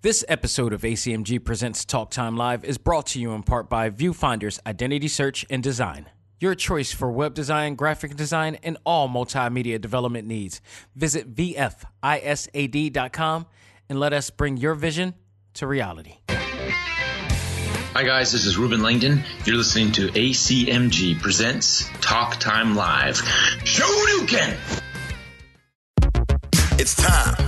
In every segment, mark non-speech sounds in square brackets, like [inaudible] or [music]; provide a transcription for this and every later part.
This episode of ACMG Presents Talk Time Live is brought to you in part by Viewfinder's Identity Search and Design. Your choice for web design, graphic design, and all multimedia development needs. Visit VFISAD.com and let us bring your vision to reality. Hi, guys, this is Ruben Langdon. You're listening to ACMG Presents Talk Time Live. show Shoryuken! It's time.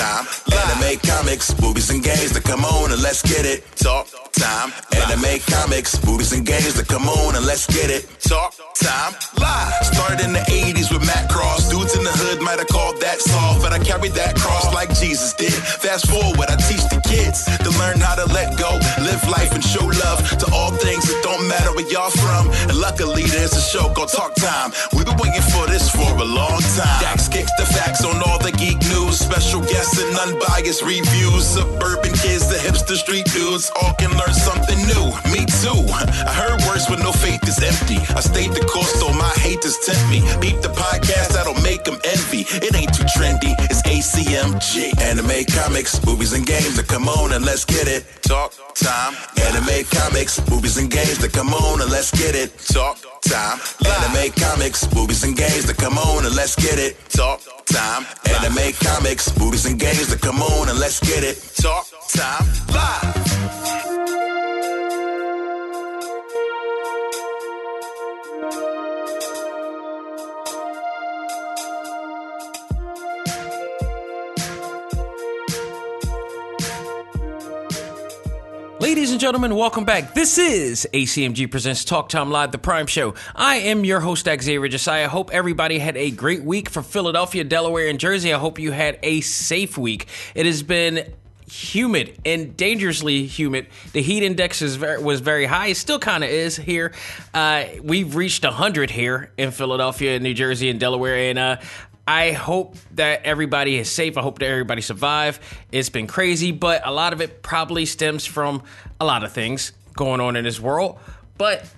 time. Anime, comics, movies, and games. That come on and let's get it. Talk time. Anime, comics, movies, and games. That come on and let's get it. Talk time. Live. Started in the 80s with Matt Cross. Dudes in the hood might have called that soft, but I carried that cross like Jesus did. Fast forward, I teach the kids to learn how to let go, live life, and show love to all things. It don't matter where y'all from. And luckily, there's a show called Talk Time. We've been waiting for this for a long time. Dax kicks the facts on all the geek news, special and unbiased reviews. Suburban kids, the hipster street dudes, all can learn something new. Me too. I heard words when no faith is empty. I stayed the course, though my haters tempt me. Beat the podcast, that'll make them envy. It ain't too trendy, it's ACMG. Anime, comics, movies, and games that come on and let's get it. Talk time. Anime, comics, movies, and games that come on and let's get it. Talk time. Anime, comics, movies, and games that come on and let's get it. Talk time. Anime, comics, movies, and games that come on and let's get it. Talk time. Live. Ladies and gentlemen, welcome back. This is ACMG Presents Talk Time Live, the Prime Show. I am your host, Xavier Josiah. Hope everybody had a great week for Philadelphia, Delaware, and Jersey. I hope you had a safe week. It has been humid and dangerously humid. The heat index is very, was very high. It still kind of is here. Uh, we've reached 100 here in Philadelphia, New Jersey, and Delaware, and uh, I hope that everybody is safe. I hope that everybody survive. It's been crazy, but a lot of it probably stems from a lot of things going on in this world. But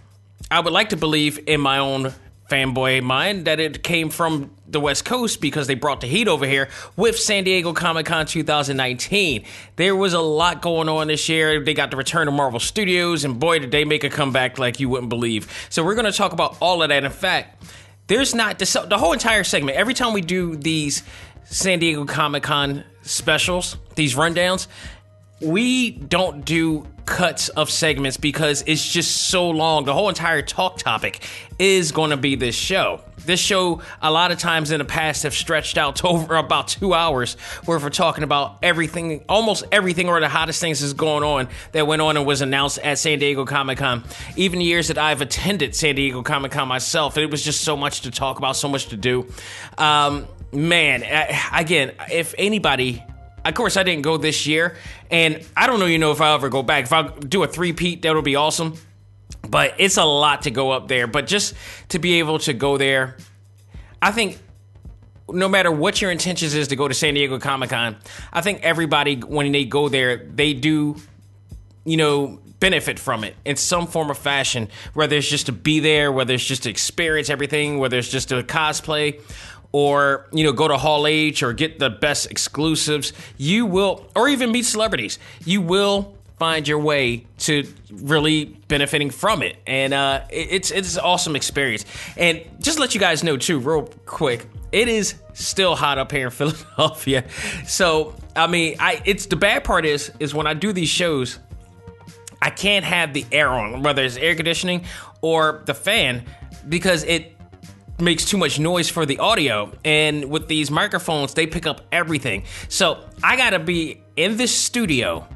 I would like to believe in my own fanboy mind that it came from the West Coast because they brought the heat over here with San Diego Comic Con 2019. There was a lot going on this year. They got the return of Marvel Studios, and boy, did they make a comeback like you wouldn't believe. So we're going to talk about all of that. In fact, there's not the, the whole entire segment. Every time we do these San Diego Comic Con specials, these rundowns, we don't do cuts of segments because it's just so long. The whole entire talk topic is going to be this show. This show, a lot of times in the past, have stretched out to [laughs] over about two hours where we're talking about everything, almost everything, or the hottest things is going on that went on and was announced at San Diego Comic Con. Even years that I've attended San Diego Comic Con myself, it was just so much to talk about, so much to do. Um, man, again, if anybody of course, I didn't go this year, and I don't know, you know if I'll ever go back. If I do a three-peat, that'll be awesome. But it's a lot to go up there. But just to be able to go there, I think no matter what your intentions is to go to San Diego Comic Con, I think everybody when they go there, they do, you know, benefit from it in some form or fashion. Whether it's just to be there, whether it's just to experience everything, whether it's just to cosplay, or you know go to hall h or get the best exclusives you will or even meet celebrities you will find your way to really benefiting from it. And uh, it's it's an awesome experience. And just let you guys know too real quick it is still hot up here in [laughs] philadelphia. So i mean i it's the bad part is is when i do these shows i can't have the air on whether it's air conditioning or the fan because it makes too much noise for the audio. And with these microphones, they pick up everything. So I gotta be in this studio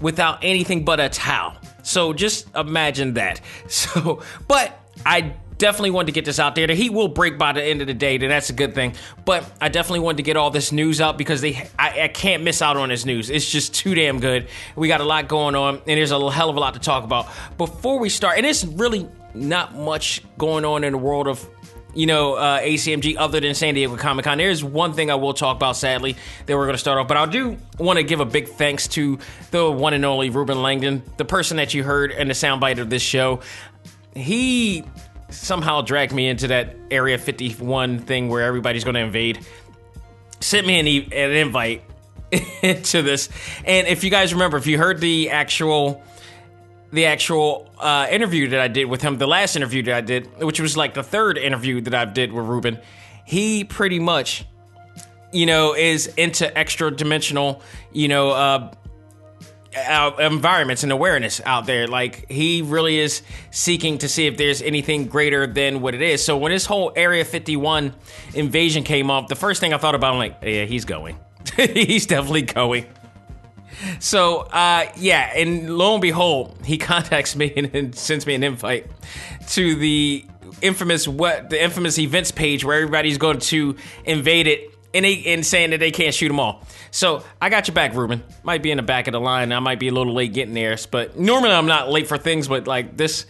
without anything but a towel. So just imagine that. [laughs] So, but I definitely wanted to get this out there. The heat will break by the end of the day, and that's a good thing. But I definitely wanted to get all this news out because they I, I, can't miss out on this news. It's just too damn good. We got a lot going on, and there's a hell of a lot to talk about. Before we start, and it's really not much going on in the world of you know, uh, ACMG other than San Diego Comic Con. There's one thing I will talk about, sadly, that we're going to start off, but I do want to give a big thanks to the one and only Ruben Langdon, the person that you heard in the soundbite of this show. He somehow dragged me into that Area 51 thing where everybody's going to invade. Sent me an, an invite [laughs] to this, and if you guys remember, if you heard the actual the actual uh, interview that I did with him, the last interview that I did, which was like the third interview that I did with Ruben, he pretty much, you know, is into extra dimensional, you know, uh, environments and awareness out there. Like he really is seeking to see if there's anything greater than what it is. So when this whole Area 51 invasion came up, the first thing I thought about, I'm like, yeah, he's going. [laughs] he's definitely going. So uh, yeah, and lo and behold, he [laughs] contacts me and, and sends me an invite to the infamous what the infamous events page where everybody's going to invade it and they and saying that they can't shoot them all. So I got your back, Ruben. Might be in the back of the line. I might be a little late getting there, but normally I'm not late for things. But like this,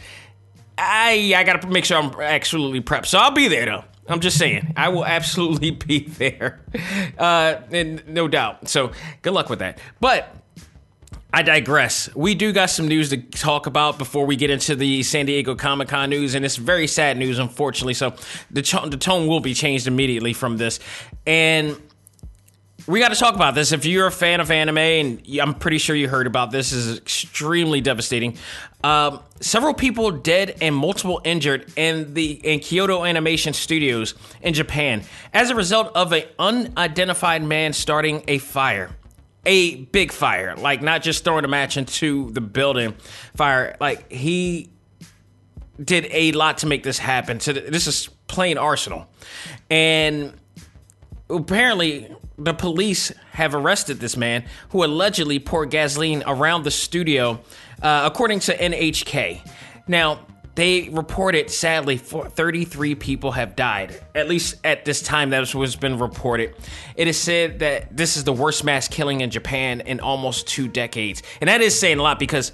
I I gotta make sure I'm absolutely prepped. So I'll be there though. I'm just saying, I will absolutely [laughs] be there, uh, and no doubt. So good luck with that. But I digress. We do got some news to talk about before we get into the San Diego Comic Con news, and it's very sad news, unfortunately. So the, ch- the tone will be changed immediately from this. And we got to talk about this. If you're a fan of anime, and I'm pretty sure you heard about this, is extremely devastating. Um, several people dead and multiple injured in the in Kyoto Animation Studios in Japan as a result of an unidentified man starting a fire. A big fire, like not just throwing a match into the building fire. Like he did a lot to make this happen. So this is plain arsenal, and apparently the police have arrested this man who allegedly poured gasoline around the studio, uh, according to NHK. Now, they reported, sadly, 33 people have died, at least at this time that was been reported. It is said that this is the worst mass killing in Japan in almost two decades. And that is saying a lot because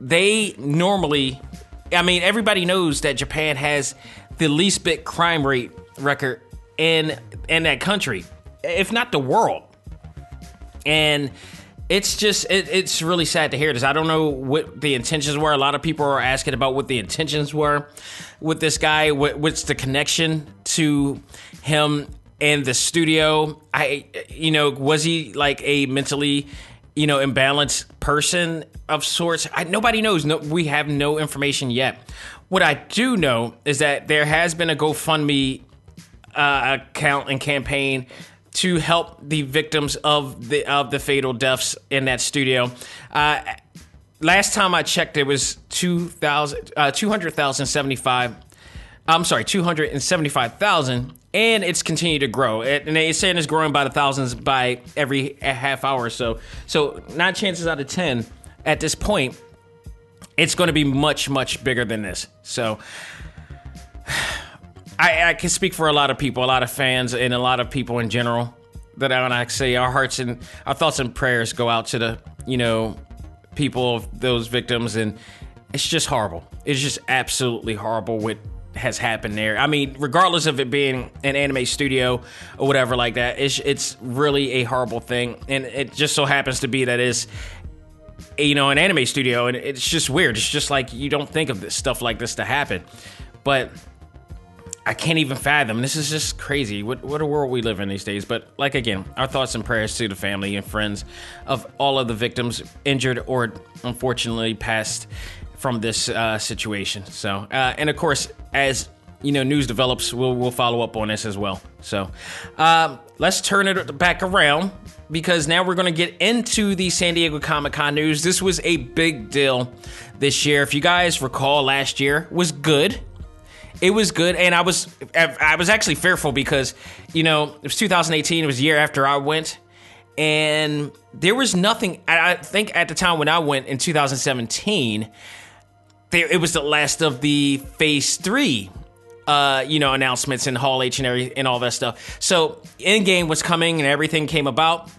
they normally, I mean, everybody knows that Japan has the least bit crime rate record in in that country, if not the world. And it's just it, it's really sad to hear this. I don't know what the intentions were. A lot of people are asking about what the intentions were with this guy. What, what's the connection to him and the studio? I you know was he like a mentally you know imbalanced person of sorts? I, nobody knows. No, we have no information yet. What I do know is that there has been a GoFundMe uh, account and campaign to help the victims of the of the fatal deaths in that studio. Uh, last time I checked, it was 2,000, uh, 200,075. I'm sorry, 275,000, and it's continued to grow. It, and it's saying it's growing by the thousands by every half hour or so. So, nine chances out of 10 at this point, it's going to be much, much bigger than this. So, I, I, can speak for a lot of people, a lot of fans, and a lot of people in general. That I want to say our hearts and our thoughts and prayers go out to the you know people of those victims, and it's just horrible. It's just absolutely horrible what has happened there. I mean, regardless of it being an anime studio or whatever like that, it's it's really a horrible thing, and it just so happens to be that is you know an anime studio, and it's just weird. It's just like you don't think of this stuff like this to happen, but I can't even fathom. This is just crazy. What what a world we live in these days. But like again, our thoughts and prayers to the family and friends of all of the victims injured or unfortunately passed from this uh, situation. So, uh, and of course, as you know, news develops, we'll we'll follow up on this as well. So, um, let's turn it back around because now we're going to get into the San Diego Comic Con news. This was a big deal this year. If you guys recall, last year was good it was good, and I was I was actually fearful because you know it was 2018. It was year after I went, and there was nothing. I think at the time when I went in 2017, there, it was the last of the Phase Three. Uh, you know, announcements in Hall H and every and all that stuff. So, Endgame was coming and everything came about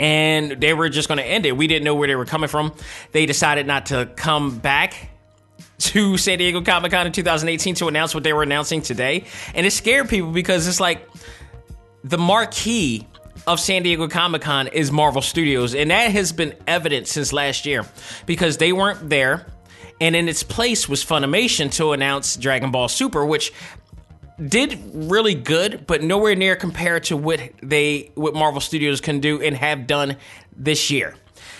and they were just going to end it. We didn't know where they were coming from. They decided not to come back to San Diego Comic Con in 2018 to announce what they were announcing today. And it scared people because it's like the marquee of San Diego Comic Con is Marvel Studios. And that has been evident since last year because they weren't there. And in its place was Funimation to announce Dragon Ball Super, which did really good, but nowhere near compared to what they what Marvel Studios can do and have done this year.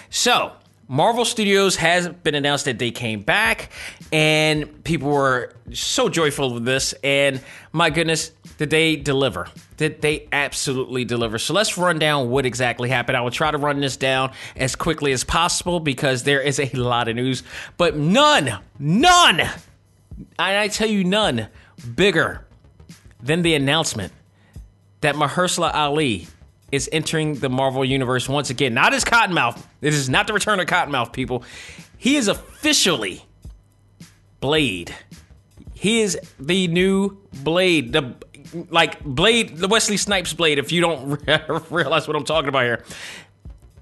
So Marvel Studios has been announced that they came back, and people were so joyful with this. And my goodness, did they deliver? Did they absolutely deliver? So let's run down what exactly happened. I will try to run this down as quickly as possible because there is a lot of news, but none, none, and I tell you, none bigger than the announcement that Mahershala Ali is entering the Marvel Universe once again. Not as Cottonmouth. This is not the return of Cottonmouth, people. He is officially Blade. He is the new Blade. The like Blade, the Wesley Snipes Blade. If you don't [laughs] realize what I'm talking about here,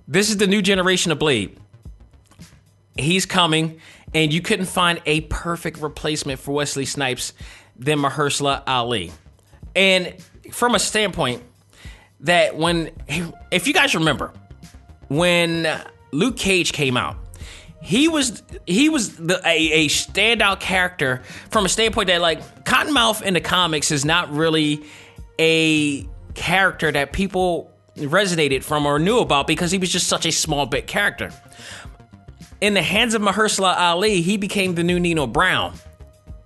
this is the new generation of Blade. He's coming, and you couldn't find a perfect replacement for Wesley Snipes than Mahershala Ali. And from a standpoint that when, if you guys remember, when Luke Cage came out, he was he was the, a, a standout character from a standpoint that like Cottonmouth in the comics is not really a character that people resonated from or knew about because he was just such a small bit character. In the hands of Mahershala Ali, he became the new Nino Brown.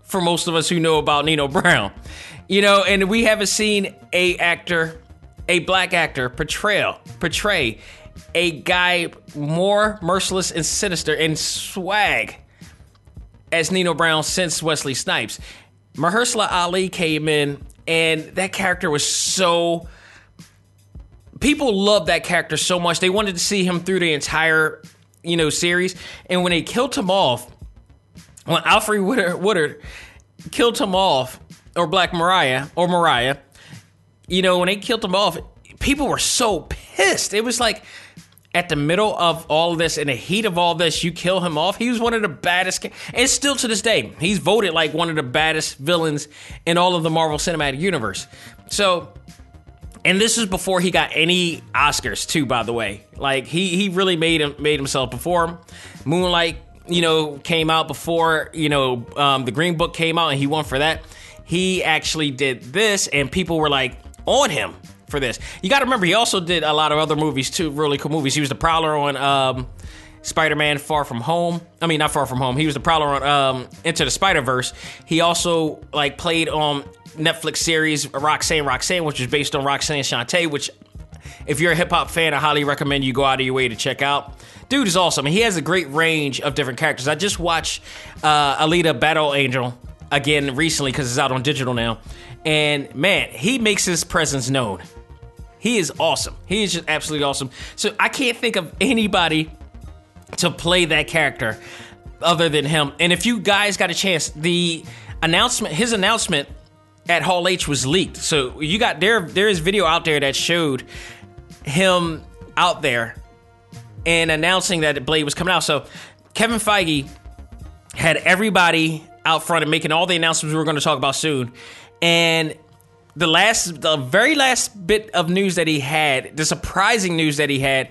For most of us who know about Nino Brown, you know, and we haven't seen a actor, a black actor, portrayal portray a guy more merciless and sinister and swag as Nino Brown since Wesley Snipes. Mahershala Ali came in, and that character was so. People loved that character so much. They wanted to see him through the entire, you know, series. And when they killed him off, when Alfred Woodard, Woodard killed him off, or Black Mariah, or Mariah, you know, when they killed him off, people were so pissed. It was like at the middle of all of this, in the heat of all this, you kill him off. He was one of the baddest, and still to this day, he's voted like one of the baddest villains in all of the Marvel Cinematic Universe. So, and this is before he got any Oscars, too. By the way, like he he really made him made himself before Moonlight. You know, came out before you know um, the Green Book came out, and he won for that. He actually did this, and people were like on him for this. You got to remember, he also did a lot of other movies too, really cool movies. He was the Prowler on um, Spider-Man: Far From Home. I mean, not Far From Home. He was the Prowler on um, Into the Spider-Verse. He also like played on Netflix series Roxanne Roxanne, which is based on Roxanne Shante, which if you're a hip hop fan, I highly recommend you go out of your way to check out. Dude is awesome. He has a great range of different characters. I just watched uh, Alita Battle Angel again recently because it's out on digital now. And man, he makes his presence known. He is awesome. He is just absolutely awesome. So I can't think of anybody to play that character other than him. And if you guys got a chance, the announcement, his announcement at Hall H was leaked. So you got there. There is video out there that showed him out there and announcing that Blade was coming out. So Kevin Feige had everybody out front and making all the announcements we were going to talk about soon. And the last, the very last bit of news that he had, the surprising news that he had,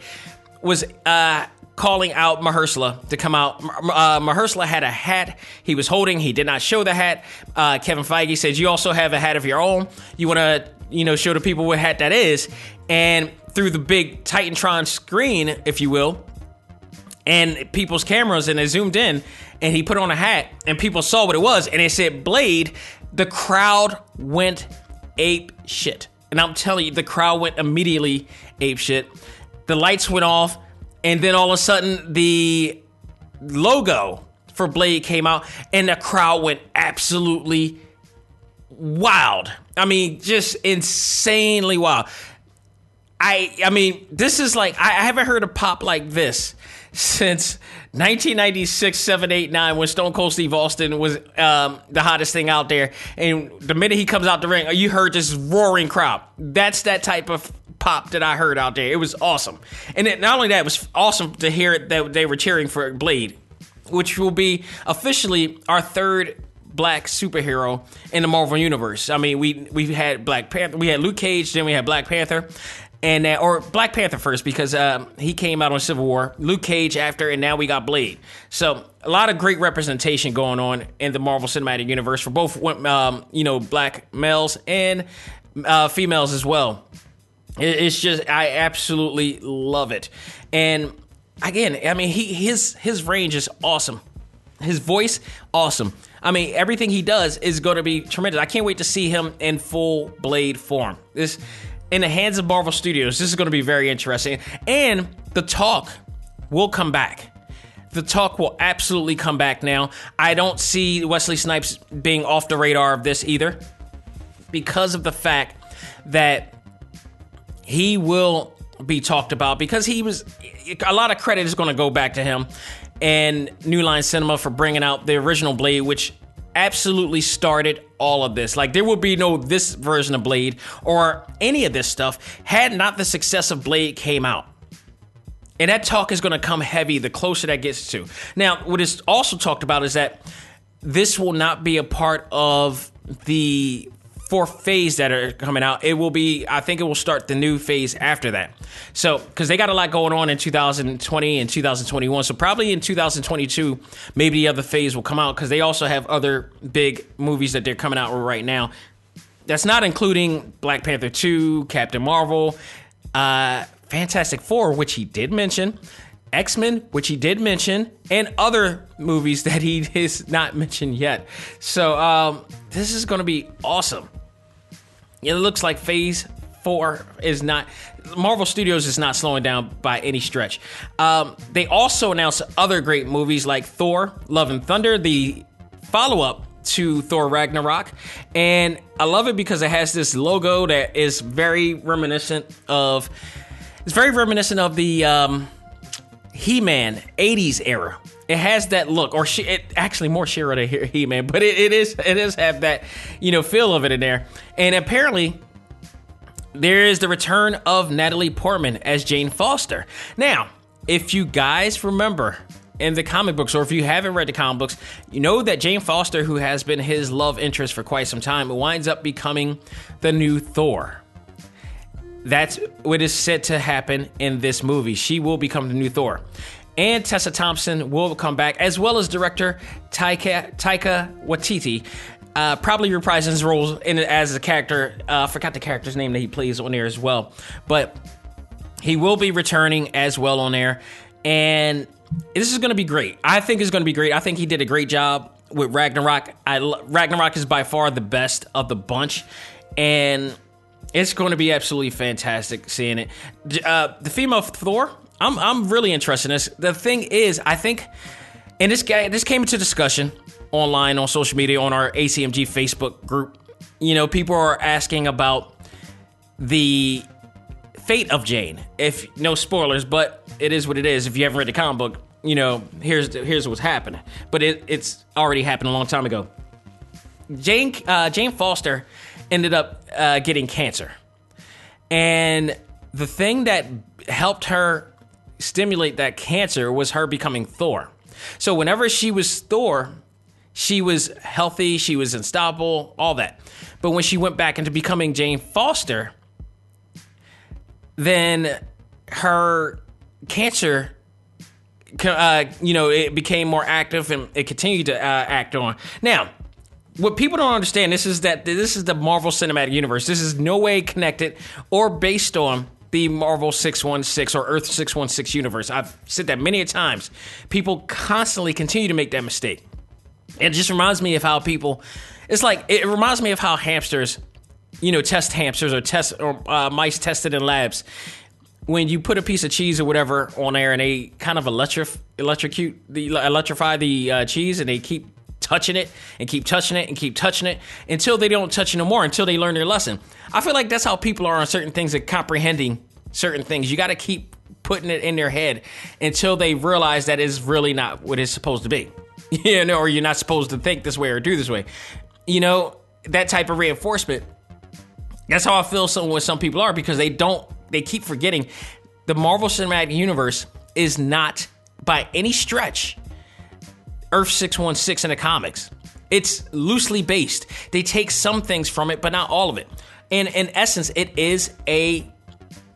was uh, calling out Mahershala to come out. Uh, Mahershala had a hat he was holding. He did not show the hat. Uh, Kevin Feige says, "You also have a hat of your own. You want to, you know, show the people what hat that is." And through the big Titantron screen, if you will, and people's cameras, and they zoomed in, and he put on a hat, and people saw what it was, and it said Blade. The crowd went ape shit. And I'm telling you, the crowd went immediately ape shit. The lights went off, and then all of a sudden, the logo for Blade came out, and the crowd went absolutely wild. I mean, just insanely wild. I I mean, this is like I haven't heard a pop like this since 1996, 7, 8, 9, when Stone Cold Steve Austin was um, the hottest thing out there. And the minute he comes out the ring, you heard this roaring crowd. That's that type of pop that I heard out there. It was awesome. And it, not only that, it was awesome to hear that they were cheering for Blade. which will be officially our third black superhero in the Marvel universe. I mean, we we had Black Panther, we had Luke Cage, then we had Black Panther, and uh, or Black Panther first because uh, he came out on Civil War. Luke Cage after, and now we got Blade. So a lot of great representation going on in the Marvel Cinematic Universe for both um, you know black males and uh, females as well. It's just I absolutely love it, and again, I mean he his his range is awesome. His voice, awesome. I mean, everything he does is going to be tremendous. I can't wait to see him in full Blade form. This in the hands of Marvel Studios. This is going to be very interesting. And the talk will come back. The talk will absolutely come back now. I don't see Wesley Snipes being off the radar of this either because of the fact that he will be talked about because he was a lot of credit is going to go back to him and New Line Cinema for bringing out the original Blade, which absolutely started all of this. Like there would be no this version of Blade or any of this stuff had not the success of Blade came out. And that talk is going to come heavy the closer that gets to. Now, what is also talked about is that this will not be a part of the fourth phase that are coming out. It will be, I think it will start the new phase after that. So, because they got a lot going on in 2020 and 2021. So, probably in 2022, maybe the other phase will come out because they also have other big movies that they're coming out with right now. That's not including Black Panther 2, Captain Marvel, uh, Fantastic Four, which he did mention. X Men, which he did mention, and other movies [laughs] that he has not mentioned yet. So um, this is going to be awesome. It looks like Phase Four is not. Marvel Studios is not slowing down by any stretch. Um, they also announced other great movies like Thor: Love and Thunder, the follow-up to Thor Ragnarok, and I love it because it has this logo that is very reminiscent of. It's very reminiscent of the um, He-Man '80s era. It has that look, or she, it actually more She-Ra to He Man, but it, it is it does have that you know feel of it in there. And apparently, there is the return of Natalie Portman as Jane Foster. Now, if you guys remember in the comic books, or if you haven't read the comic books, you know that Jane Foster, who has been his love interest for quite some time, winds up becoming the new Thor. That's what is said to happen in this movie. She will become the new Thor and Tessa Thompson will come back, as well as director Taika, Taika Waititi, uh, probably reprising his role in as a character. Uh, forgot the character's name that he plays on there as well, but he will be returning as well on there, and this is going to be great. I think it's going to be great. I think he did a great job with Ragnarok. I, Ragnarok is by far the best of the bunch, and it's going to be absolutely fantastic seeing it. Uh, the female Thor, I'm I'm really interested in this. The thing is, I think, and this guy this came into discussion online on social media on our ACMG Facebook group. You know, people are asking about the fate of Jane. If no spoilers, but it is what it is. If you haven't read the comic book, you know here's here's what's happening. But it, it's already happened a long time ago. Jane uh, Jane Foster ended up uh, getting cancer, and the thing that helped her stimulate that cancer was her becoming Thor. So whenever she was Thor, she was healthy, she was unstoppable, all that. But when she went back into becoming Jane Foster, then her cancer uh, you know, it became more active and it continued to uh, act on. Now, what people don't understand this is that this is the Marvel Cinematic Universe. This is no way connected or based on the Marvel 616 or Earth 616 universe. I've said that many times. People constantly continue to make that mistake. It just reminds me of how people, it's like, it reminds me of how hamsters, you know, test hamsters or test or uh, mice tested in labs. When you put a piece of cheese or whatever on there and they kind of electrif- electrocute the electrify the uh, cheese and they keep touching it and keep touching it and keep touching it until they don't touch it no more until they learn their lesson. I feel like that's how people are on certain things and comprehending certain things. You got to keep putting it in their head until they realize that is really not what it's supposed to be. [laughs] You know, or you're not supposed to think this way or do this way. You know, that type of reinforcement. That's how I feel some with some people are because they don't they keep forgetting the Marvel Cinematic Universe is not by any stretch Earth 616 in the comics. It's loosely based. They take some things from it, but not all of it. And in essence, it is a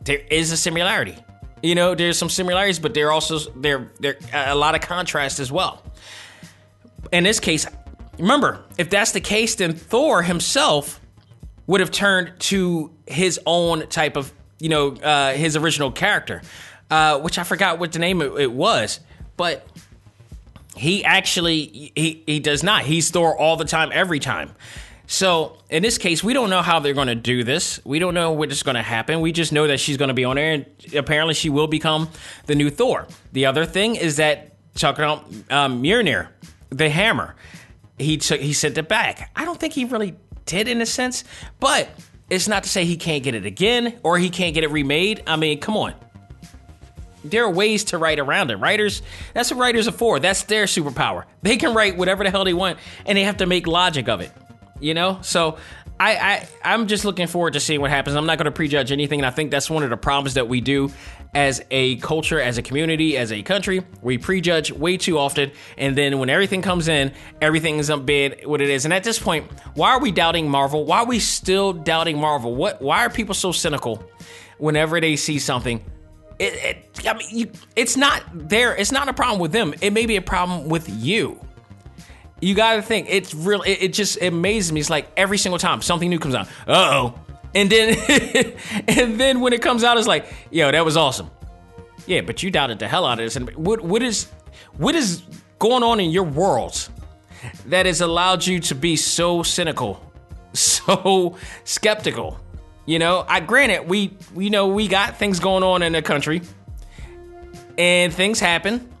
there is a similarity. You know, there's some similarities, but there also there there a lot of contrast as well. In this case, remember, if that's the case, then Thor himself would have turned to his own type of, you know, uh, his original character, uh, which I forgot what the name it, it was, but he actually he he does not. He's Thor all the time, every time. So in this case, we don't know how they're going to do this. We don't know what is going to happen. We just know that she's going to be on there, and apparently she will become the new Thor. The other thing is that talking about um, Mjolnir, the hammer, he took he sent it back. I don't think he really did in a sense, but it's not to say he can't get it again or he can't get it remade. I mean, come on. There are ways to write around it. Writers, that's what writers are for. That's their superpower. They can write whatever the hell they want, and they have to make logic of it you know? So I, I i'm just looking forward to seeing what happens. I'm not going to prejudge anything and i think that's one of the problems that we do as a culture as a community as a country. We prejudge way too often and then when everything comes in everything is bad what it is. And at this point why are we doubting marvel? Why are we still doubting marvel? What why are people so cynical whenever they see something it, it, I mean, you, it's not there. It's not a problem with them. It may be a problem with you you got to think it's real. It, it, just it amazes me. It's like every single time something new comes out. Uh oh, and then [laughs] and then when it comes out, it's like, yo, that was awesome. Yeah, but you doubted the hell out of this. And what what is what is going on in your world that has allowed you to be so cynical, [laughs] so skeptical? You know, I granted we we know we got things going on in the country, and things happen.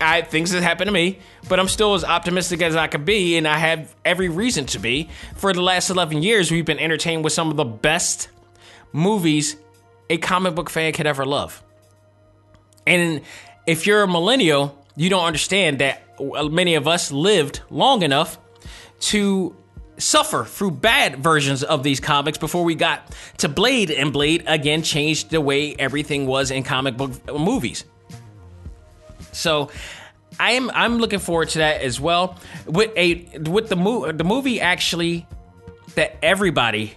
I things that happen to me but I'm still as optimistic as I could be, and I have every reason to be. For the last 11 years, we've been entertained with some of the best movies a comic book fan could ever love. And if you're a millennial, you don't understand that uh, many of us lived long enough to suffer through bad versions of these comics before we got to Blade, and Blade again changed the way everything was in comic book movies. So I am I'm looking forward to that as well. With a with the movie the movie actually that everybody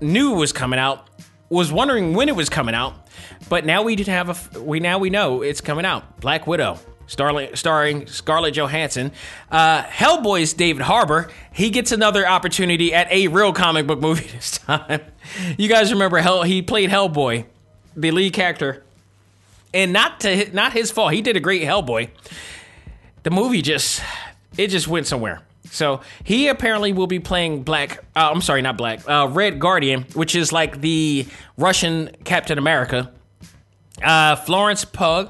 knew was coming out was wondering when it was coming out, but now we did have a we now we know it's coming out. Black Widow. Starling, starring Scarlett Johansson. Uh, Hellboy's David Harbour. He gets another opportunity at a real comic book movie [laughs] this time. You guys remember Hell? He played Hellboy, the lead character and not to not his fault. He did a great Hellboy. The movie just it just went somewhere. So he apparently will be playing Black. Uh, I'm sorry, not Black. Uh, Red Guardian, which is like the Russian Captain America. Uh, Florence Pugh,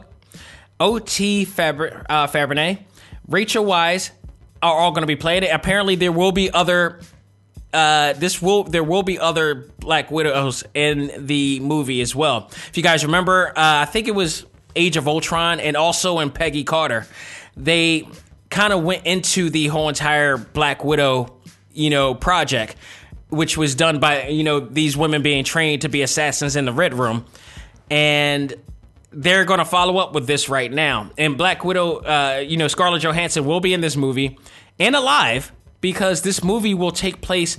O.T. Fabri- uh, Fabernet, Rachel Weisz are all going to be it. Apparently, there will be other uh, this will there will be other Black Widows in the movie as well. If you guys remember, uh, I think it was Age of Ultron and also in Peggy Carter, they kind of went into the whole entire Black Widow, you know, project, which was done by you know these women being trained to be assassins in the Red Room, and they're going to follow up with this right now. And Black Widow, uh, you know, Scarlett Johansson will be in this movie and alive because this movie will take place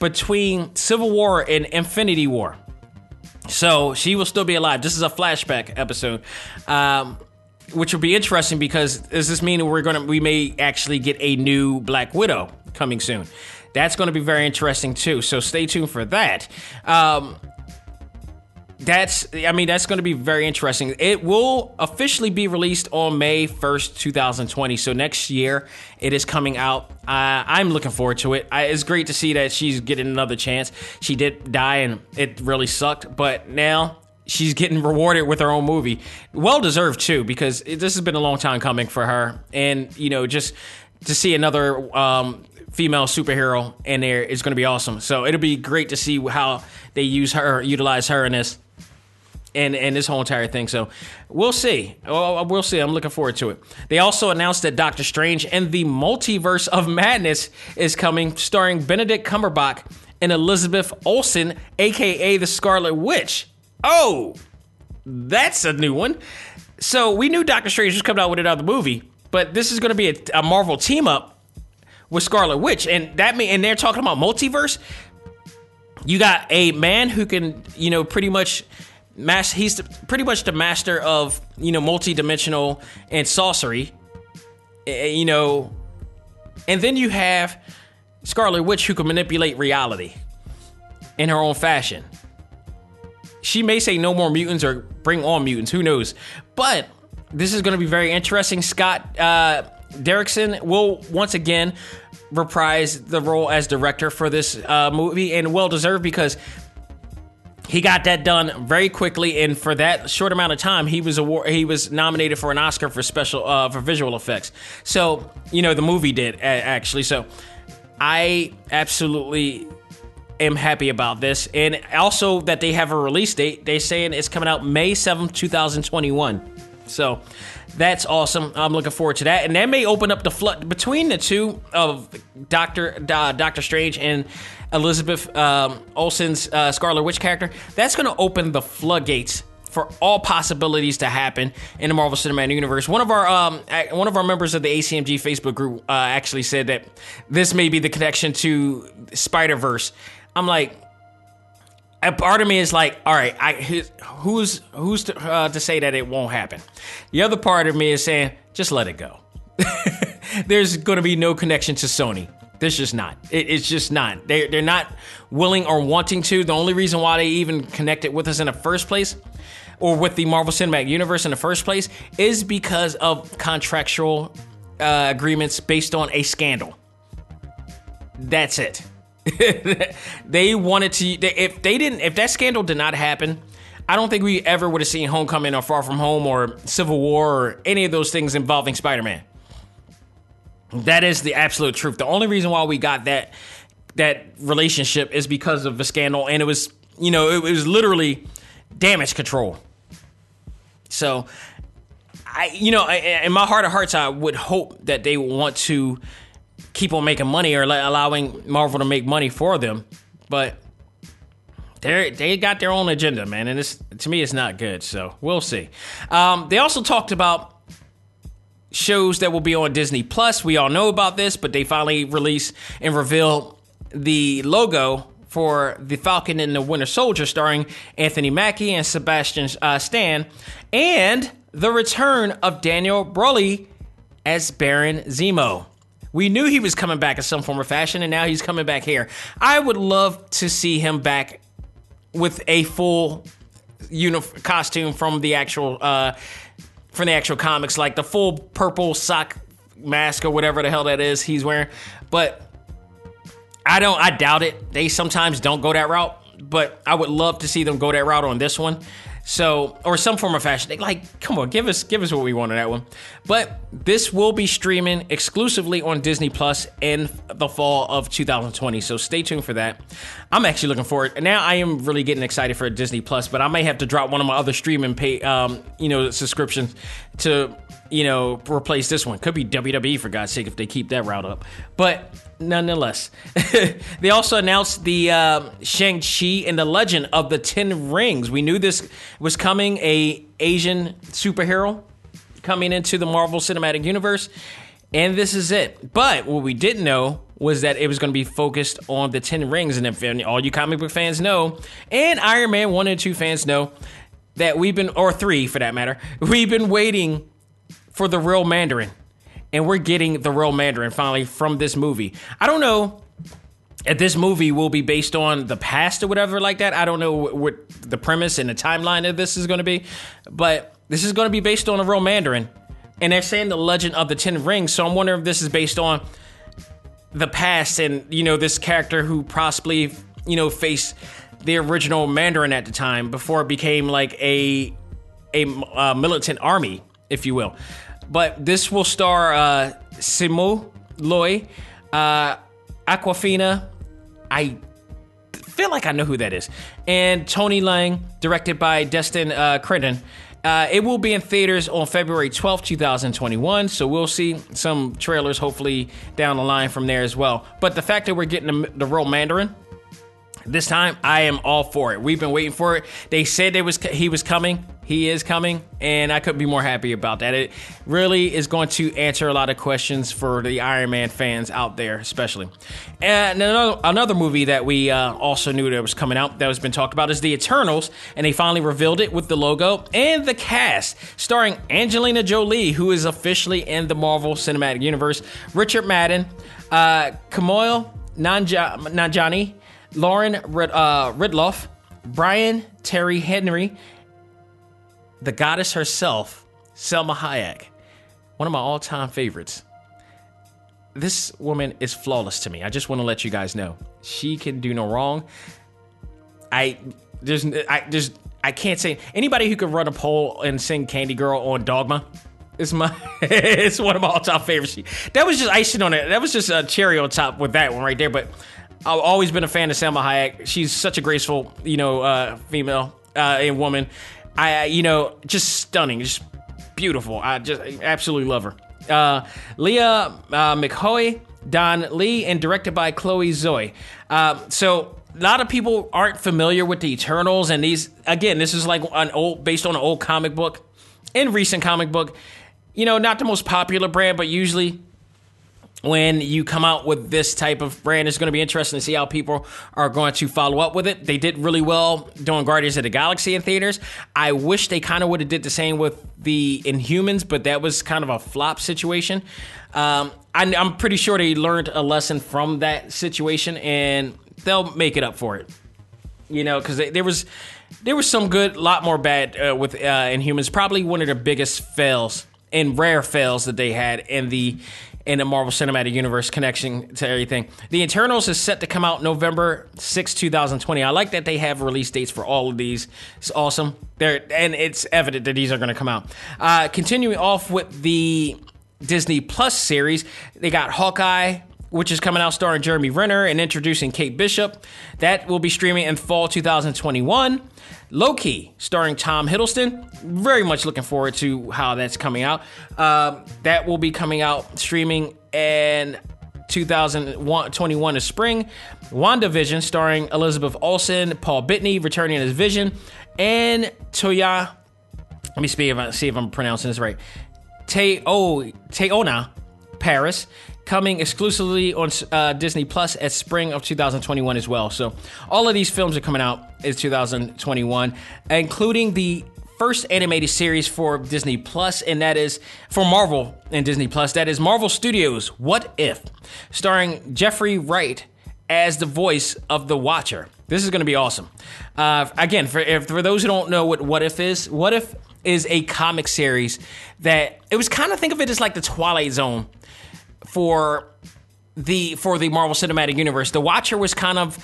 between Civil War and Infinity War. So she will still be alive. This is a flashback episode, um, which will be interesting because does this mean we're gonna we may actually get a new Black Widow coming soon? That's going to be very interesting too. So stay tuned for that. Um, that's i mean that's going to be very interesting. It will officially be released on may 1st 2020 so next year it is coming out. Uh, i'm looking forward to it. I, it's great to see that she's getting another chance. She did die and it really sucked but now she's getting rewarded with her own movie. Well deserved too because it, this has been a long time coming for her. And you know just to see another um, female superhero in there is going to be awesome. So it'll be great to see how they use her utilize her in this and and this whole entire thing. So we'll see. Well, see. I'm looking forward to it. They also announced that Doctor Strange and the Multiverse of Madness is coming, starring Benedict Cumberbatch and Elizabeth Olsen, aka the Scarlet Witch. Oh, that's a new one. So we knew Doctor Strange was coming out with another movie, but this is going to be a, a Marvel team up with Scarlet Witch, and that mean, and they're talking about multiverse. You got a man who can, you know, pretty much master. He's the, pretty much the master of you know multi-dimensional and sorcery. Eh, You know, and then you have Scarlet Witch who can manipulate reality in her own fashion. She may say no more mutants or bring on mutants, who knows? But this is going to be very interesting. Scott uh, Derrickson will once again reprise the role as director for this uh, movie, and well deserved because he got that done very quickly, and for that short amount of time, he was award- he was nominated for an Oscar for special uh, for visual effects. So you know the movie did actually. So I absolutely am happy about this, and also that they have a release date. They're saying it's coming out May seventh, two thousand twenty one. So that's awesome. I'm looking forward to that, and that may open up the flood between the two of Doctor uh, Doctor Strange and Elizabeth um, Olsen's uh, Scarlet Witch character. That's going to open the floodgates for all possibilities to happen in the Marvel Cinematic Universe. One of our um, one of our members of the ACMG Facebook group uh, actually said that this may be the connection to Spider Verse. I'm like, a part of me is like, all right, I who's who's, to, uh, to say that it won't happen? The other part of me is saying, just let it go. [laughs] There's going to be no connection to Sony. There's just not. It, it's just not. They they're not willing or wanting to. The only reason why they even connected with us in the first place, or with the Marvel Cinematic Universe in the first place, is because of contractual uh, agreements based on a scandal. That's it. [laughs] they wanted to. They, if they didn't, if that scandal did not happen, I don't think we ever would have seen Homecoming or Far From Home or Civil War or any of those things involving Spider-Man. That is the absolute truth. The only reason why we got that that relationship is because of the scandal, and it was, you know, it was literally damage control. So, I, you know, I- in my heart of hearts, I would hope that they want to keep on making money or allowing Marvel to make money for them, but they they got their own agenda, man, and it's to me it's not good. So we'll see. Um, they also talked about shows that will be on Disney Plus. We all know about this, but they finally release and reveal the logo for the Falcon and the Winter Soldier, starring Anthony Mackie and Sebastian uh, Stan, and the return of Daniel Broly as Baron Zemo. We knew he was coming back in some form or fashion, and now he's coming back here. I would love to see him back with a full unif- costume from the actual uh, from the actual comics, like the full purple sock mask or whatever the hell that is he's wearing. But I don't. I doubt it. They sometimes don't go that route, but I would love to see them go that route on this one. So, or some form of fashion. Like, come on, give us, give us what we want on that one. But this will be streaming exclusively on Disney Plus in the fall of 2020. So stay tuned for that. I'm actually looking forward. And now I am really getting excited for Disney Plus, but I may have to drop one of my other streaming pay, um, you know, subscriptions to, you know, replace this one. Could be WWE for God's sake if they keep that route up. But nonetheless, [laughs] they also announced the uh, Shang Chi and the Legend of the Ten Rings. We knew this was coming, a Asian superhero coming into the Marvel Cinematic Universe, and this is it. But what we didn't know was that it was going to be focused on the Ten Rings, and if all you comic book fans know, and Iron Man one and two fans know that we've been, or three for that matter, [laughs] we've been waiting for the real Mandarin. And we're getting the real Mandarin finally from this movie. I don't know if this movie will be based on the past or whatever like that. I don't know what, what the premise and the timeline of this is going to be, but this is going to be based on a real Mandarin. And they're saying the legend of the Ten Rings, so I'm wondering if this is based on the past and you know this character who possibly you know faced the original Mandarin at the time before it became like a a uh, militant army, if you will. But this will star uh, Simu Loy, uh, Awkwafina. I feel like I know who that is, and Tony Lang, directed by Destin uh, Crittenden. Uh, it will be in theaters on February 12th, 2021. So we'll see some trailers hopefully down the line from there as well. But the fact that we're getting the, the Mandarin, this time I am all for it. We've been waiting for it. They said it was he was coming. He is coming, and I couldn't be more happy about that. It really is going to answer a lot of questions for the Iron Man fans out there, especially. And another, another movie that we uh, also knew that was coming out that has been talked about is The Eternals, and they finally revealed it with the logo and the cast, starring Angelina Jolie, who is officially in the Marvel Cinematic Universe, Richard Madden, uh, Kumail Nanjiani, Lauren Rid- uh, Ridloff, Brian Tyree Henry, the goddess herself, Salma Hayek, one of my all time favorites. This woman is flawless to me. I just want to let you guys know. She can do no wrong. I there's I there's I can't say anybody who could run a poll and sing Candy Girl on Dogma. It's my [laughs] it's one of my all time favorites. That was just icing on it. That was just a cherry on top with that one right there. But I've always been a fan of Salma Hayek. She's such a graceful, you know, uh, female uh, and woman. I, you know, just stunning, just beautiful. I just absolutely love her. Uh, Leah uh, McCoy, Don Lee, and directed by Chloe Zhao. Uh, so a lot of people aren't familiar with the Eternals, and these again, this is like an old based on an old comic book, in recent comic book. You know, not the most popular brand, but usually when you come out with this type of brand, it's going to be interesting to see how people are going to follow up with it. They did really well doing Guardians of the Galaxy in theaters. I wish they kind of would have did the same with the Inhumans, but that was kind of a flop situation. Um, I, I'm pretty sure they learned a lesson from that situation, and they'll make it up for it. You know, because there was there was some good, a lot more bad uh, with uh, Inhumans. Probably one of the biggest fails and rare fails that they had in the in the Marvel Cinematic Universe connection to everything. The Eternals is set to come out November 6, 2020. I like that they have release dates for all of these. It's awesome. They're, and it's evident that these are going to come out. Uh, continuing off with the Disney Plus series, they got Hawkeye, which is coming out starring Jeremy Renner and introducing Kate Bishop. That will be streaming in fall 2021. Loki, starring Tom Hiddleston. Very much looking forward to how that's coming out. Uh, that will be coming out streaming in 2021 is spring. WandaVision, starring Elizabeth Olsen, Paul Bettany returning as Vision, and Toya. Let me see if, I, see if I'm pronouncing this right. Teo, Teyonah Parris coming exclusively on uh, Disney Plus at spring of 2021 as well. So all of these films are coming out is 2021, including the first animated series for Disney Plus, and that is for Marvel and Disney Plus. That is Marvel Studios' What If, starring Jeffrey Wright as the voice of the Watcher. This is going to be awesome. Uh, again, for if, for those who don't know what What If is, What If is a comic series that it was kind of think of it as like the Twilight Zone for the for the Marvel Cinematic Universe. The Watcher was kind of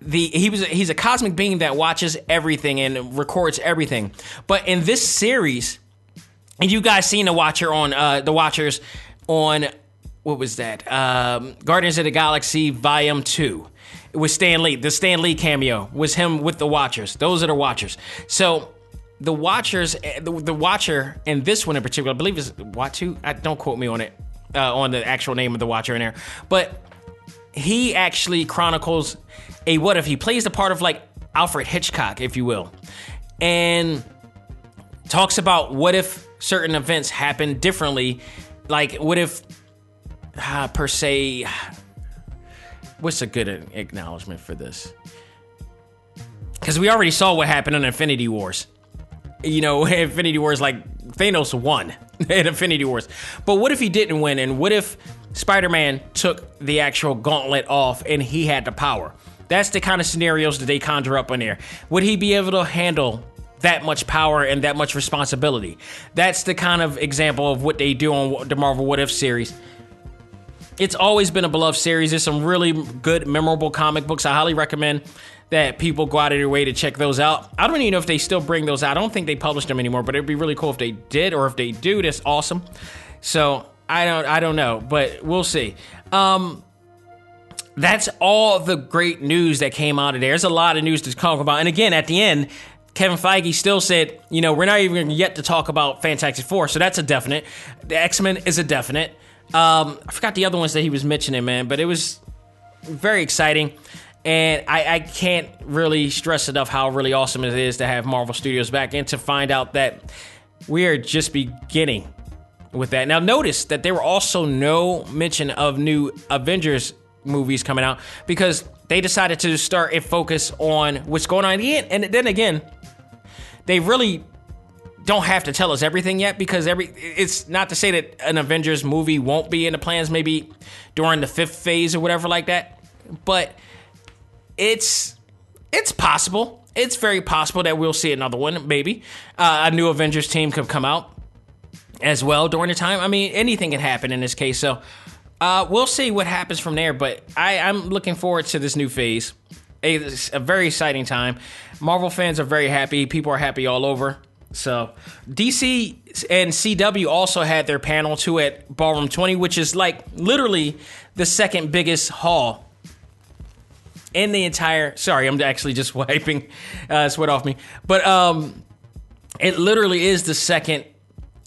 the he was he's a cosmic being that watches everything and records everything. But in this series, and you guys seen the Watcher on uh, the Watchers on what was that? Um, Guardians of the Galaxy Volume Two. It was Stan Lee. The Stan Lee cameo was him with the Watchers. Those are the Watchers. So the Watchers, the, the Watcher, and this one in particular, I believe is Uatu. I, don't quote me on it uh, on the actual name of the Watcher in there, but he actually chronicles a what if he plays the part of like Alfred Hitchcock, if you will, and talks about what if certain events happen differently, like what if uh, per se. What's a good acknowledgement for this? Because we already saw what happened in Infinity Wars. You know, [laughs] Infinity Wars, like Thanos won [laughs] in Infinity Wars. But what if he didn't win? And what if Spider Man took the actual gauntlet off and he had the power? That's the kind of scenarios that they conjure up in there. Would he be able to handle that much power and that much responsibility? That's the kind of example of what they do on the Marvel What If series. It's always been a beloved series. There's some really good, memorable comic books. I highly recommend that people go out of their way to check those out. I don't even know if they still bring those out. I don't think they publish them anymore, but it'd be really cool if they did, or if they do, that's awesome. So I don't, I don't know, but we'll see. Um, that's all the great news that came out of there. There's a lot of news to talk about, and again, at the end, Kevin Feige still said, you know, we're not even yet to talk about Fantastic Four, so that's a definite. The X Men is a definite. Um, I forgot the other ones that he was mentioning, man, but it was very exciting. And I, I can't really stress enough how really awesome it is to have Marvel Studios back and to find out that we are just beginning with that. Now, notice that there were also no mention of new Avengers movies coming out because they decided to start a focus on what's going on. In the end. And then again, they really don't have to tell us everything yet because every it's not to say that an Avengers movie won't be in the plans maybe during the fifth phase or whatever like that, but it's it's possible. It's very possible that we'll see another one. Maybe uh, a new Avengers team could come out as well during the time. I mean, anything can happen in this case. So uh, we'll see what happens from there. But I, I'm looking forward to this new phase. It's a very exciting time. Marvel fans are very happy. People are happy all over. So DC and CW also had their panel too at Ballroom 20, which is like literally the second biggest hall in the entire. Sorry, I'm actually just [laughs] wiping uh, sweat off me, but um, it literally is the second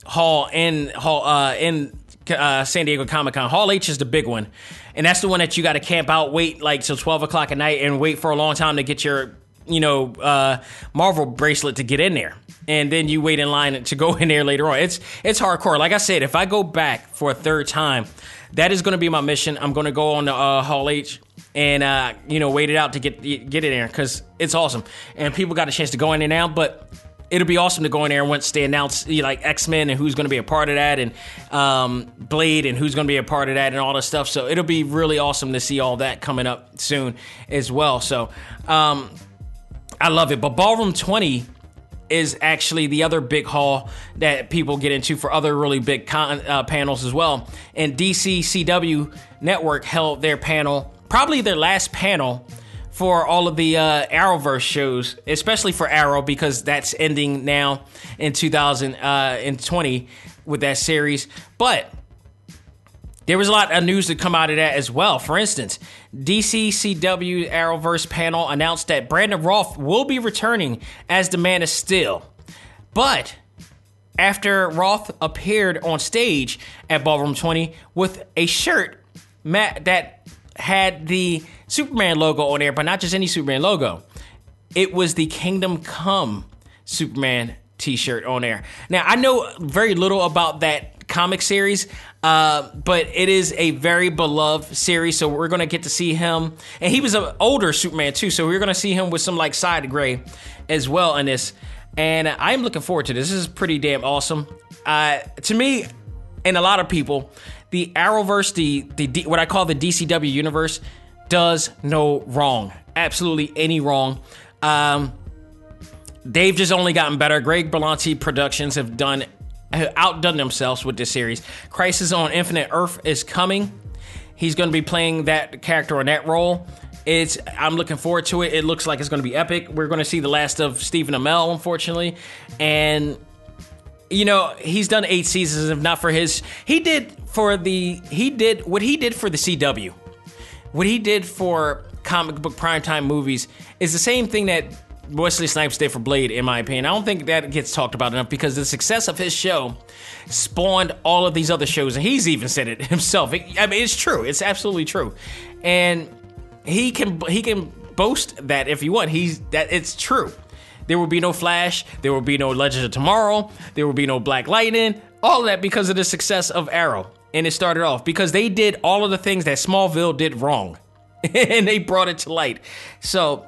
hall in hall uh, in uh, San Diego Comic Con. Hall H is the big one, and that's the one that you got to camp out, wait like till 12 o'clock at night, and wait for a long time to get your you know uh, Marvel bracelet to get in there, and then you wait in line to go [laughs] in there later on. It's it's hardcore. Like I said, if I go back for a third time, that is going to be my mission. I'm going to go on the uh, Hall H and uh, you know wait it out to get get in there because it's awesome, and people got a chance to go in there now, but. It'll be awesome to go in there once they announce you know, like X Men and who's going to be a part of that, and um, Blade and who's going to be a part of that, and all this stuff. So it'll be really awesome to see all that coming up soon as well. So um, I love it. But Ballroom 20 is actually the other big hall that people get into for other really big con- uh, panels as well. And DC CW Network held their panel, probably their last panel for all of the uh, Arrowverse shows, especially for Arrow because that's ending now in 2020 uh, with that series. But there was a lot of news to come out of that as well. For instance, DCCW Arrowverse panel announced that Brandon Routh will be returning as the Man of Steel. But after Routh appeared on stage at Ballroom 20 with a shirt that had the Superman logo on there, but not just any Superman logo. It was the Kingdom Come Superman t-shirt on there. Now, I know very little about that comic series. Uh, but it is a very beloved series, so we're gonna get to see him, and he was an older Superman too, so we're gonna see him with some like side gray as well in this, and I'm looking forward to this. This is pretty damn awesome. Uh, to me, and a lot of people, the Arrowverse, the the what I call the DCW universe, does no wrong, absolutely any wrong. Um, they've just only gotten better. Greg Berlanti Productions have done have outdone themselves with this series. Crisis on Infinite Earth is coming. He's going to be playing that character in that role. It's I'm looking forward to it. It looks like it's going to be epic. We're going to see the last of Stephen Amell, unfortunately, and you know he's done eight seasons. If not for his, he did for the he did what he did for the CW. What he did for comic book primetime movies is the same thing that Wesley Snipes did for Blade, in my opinion. I don't think that gets talked about enough because the success of his show spawned all of these other shows, and he's even said it [laughs] himself. I mean, it's true. It's absolutely true, and he can he can boast that if you want. He's that it's true. There will be no Flash. There will be no Legends of Tomorrow. There will be no Black Lightning. All of that because of the success of Arrow, and it started off because they did all of the things that Smallville did wrong, [laughs] and they brought it to light. So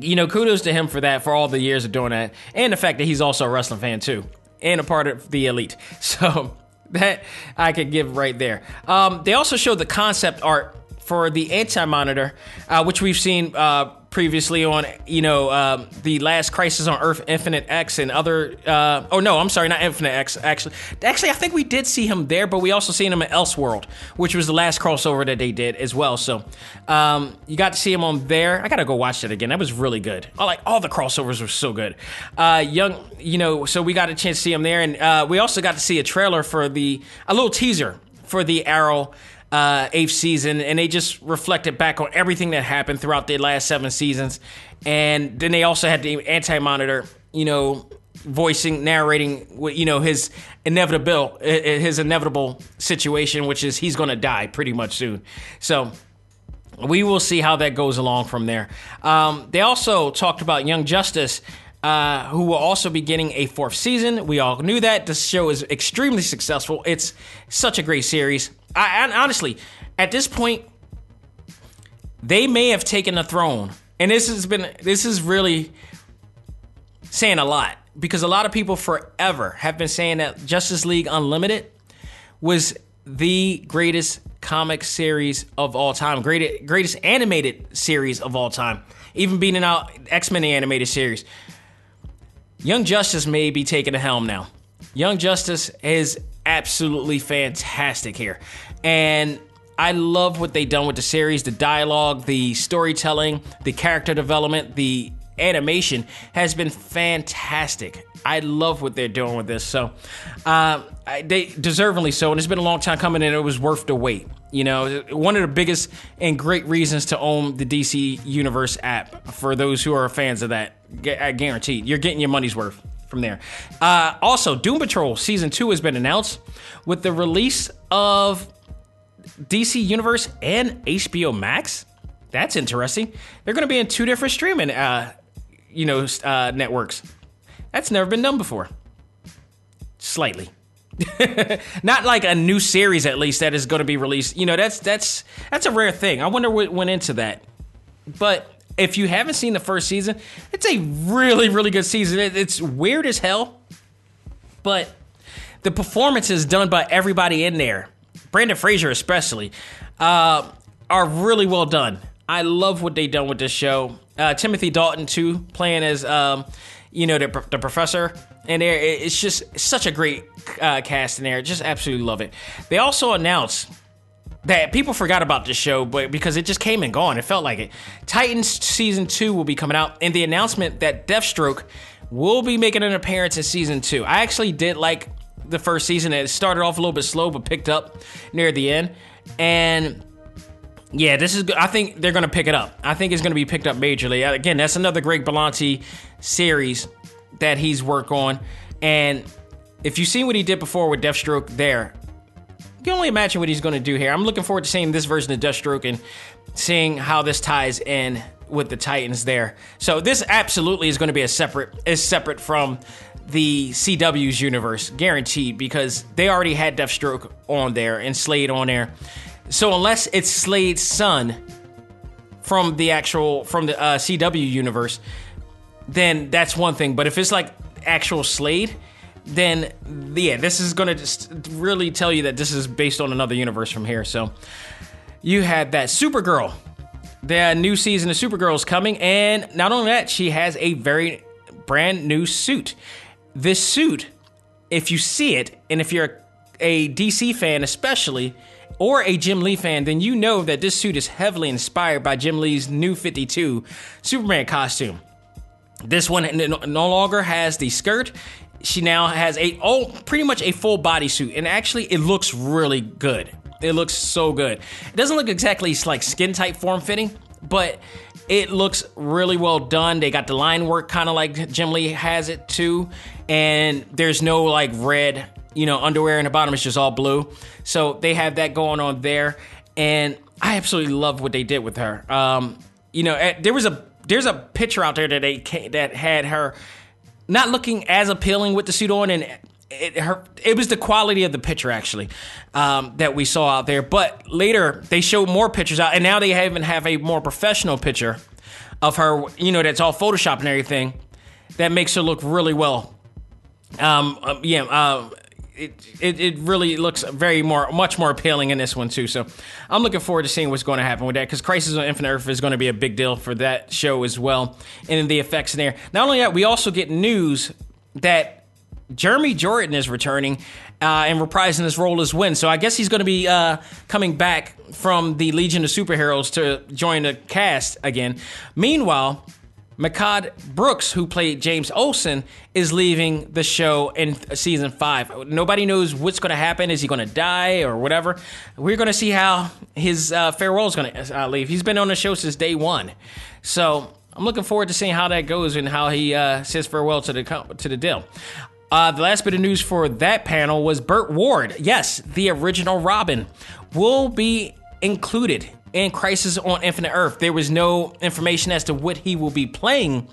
you know, kudos to him for that, for all the years of doing that, and the fact that he's also a wrestling fan too, and a part of the elite. [laughs] So that I could give right there. Um, they also showed the concept art for the Anti Monitor, uh, which we've seen uh, previously on, you know, um, the last Crisis on Earth, Infinite X, and other. Uh, oh no, I'm sorry, not Infinite X. Actually, actually, I think we did see him there, but we also seen him in Elseworld, which was the last crossover that they did as well. So um, you got to see him on there. I gotta go watch that again. That was really good. I like all the crossovers were so good. Uh, young, you know, so we got a chance to see him there, and uh, we also got to see a trailer for the a little teaser for the Arrow uh, eighth season, and they just reflected back on everything that happened throughout the last seven seasons. And then they also had the anti monitor, you know, voicing, narrating, you know, his inevitable, his inevitable situation, which is he's going to die pretty much soon. So we will see how that goes along from there. Um, they also talked about Young Justice. Uh, who will also be getting a fourth season. We all knew that. This show is extremely successful. It's such a great series. I, honestly, at this point, they may have taken the throne, and this has been this is really saying a lot because a lot of people forever have been saying that Justice League Unlimited was the greatest comic series of all time, greatest greatest animated series of all time, even beating out X Men the animated series. Young Justice may be taking the helm now. Young Justice is absolutely fantastic here, and I love what they've done with the series, the dialogue, the storytelling, the character development, the animation has been fantastic. I love what they're doing with this. So, uh, they deservingly so, and it's been a long time coming, and it was worth the wait. You know, one of the biggest and great reasons to own the DC Universe app for those who are fans of that. I guarantee you're getting your money's worth from there. Uh, also, Doom Patrol season two has been announced with the release of DC Universe and HBO Max. That's interesting. They're going to be in two different streaming, uh, you know, uh, networks. That's never been done before. Slightly. [laughs] Not like a new series, at least that is going to be released. You know, that's that's that's a rare thing. I wonder what went into that. But if you haven't seen the first season, it's a really really good season. It's weird as hell, but the performances done by everybody in there, Brendan Fraser especially, uh, are really well done. I love what they done with this show. Uh, Timothy Dalton too, playing as um, you know the, the professor. And there it's just such a great uh, cast in there. Just absolutely love it. They also announced that people forgot about this show but because it just came and gone. It felt like it. Titans season 2 will be coming out and the announcement that deathstroke will be making an appearance in season 2 i actually did like the first season. It started off a little bit slow but picked up near the end. And yeah, this is. I think they're going to pick it up. I think it's going to be picked up majorly. Uh, again, that's another Greg Berlanti series that he's worked on. And if you've seen what he did before with Deathstroke there, you can only imagine what he's going to do here. I'm looking forward to seeing this version of Deathstroke and seeing how this ties in with the Titans there. So this absolutely is going to be a separate is separate from the CW's universe, guaranteed, because they already had Deathstroke on there and Slade on there. So unless it's Slade's son from the actual from the uh, CW universe, then that's one thing. But if it's like actual Slade, then yeah, this is gonna just really tell you that this is based on another universe from here. So you had that Supergirl. The new season of Supergirl is coming, and not only that, she has a very brand new suit. This suit, if you see it, and if you're a DC fan especially, or a Jim Lee fan, then you know that this suit is heavily inspired by Jim Lee's new 52 Superman costume. This one no longer has the skirt. She now has a oh pretty much a full bodysuit, and actually it looks really good. It looks so good. It doesn't look exactly like skin tight form fitting, but it looks really well done. They got the line work kind of like Jim Lee has it too, and there's no like red, you know, underwear and the bottom. is just all blue. So they have that going on there, and I absolutely love what they did with her. Um, you know, eh, there was a there's a picture out there that they that had her not looking as appealing with the suit on, and it, her, it was the quality of the picture actually um, that we saw out there. But later they showed more pictures out, and now they even have a more professional picture of her. You know, that's all Photoshop and everything. That makes her look really well. Um, uh, yeah, uh, it, it, it really looks very more much more appealing in this one too. So I'm looking forward to seeing what's going to happen with that because Crisis on Infinite Earth is going to be a big deal for that show as well, and in the effects in there. Not only that, we also get news that Jeremy Jordan is returning uh, and reprising his role as Winn. So I guess he's going to be uh, coming back from the Legion of Superheroes to join the cast again. Meanwhile, Mehcad Brooks, who played James Olsen, is leaving the show in season five. Nobody knows what's going to happen. Is he going to die or whatever? We're going to see how his uh, farewell is going to uh, leave. He's been on the show since day one, so I'm looking forward to seeing how that goes and how he uh, says farewell to the to the deal. Uh, the last bit of news for that panel was Burt Ward. Yes, the original Robin will be included in Crisis on Infinite Earth. There was no information as to what he will be playing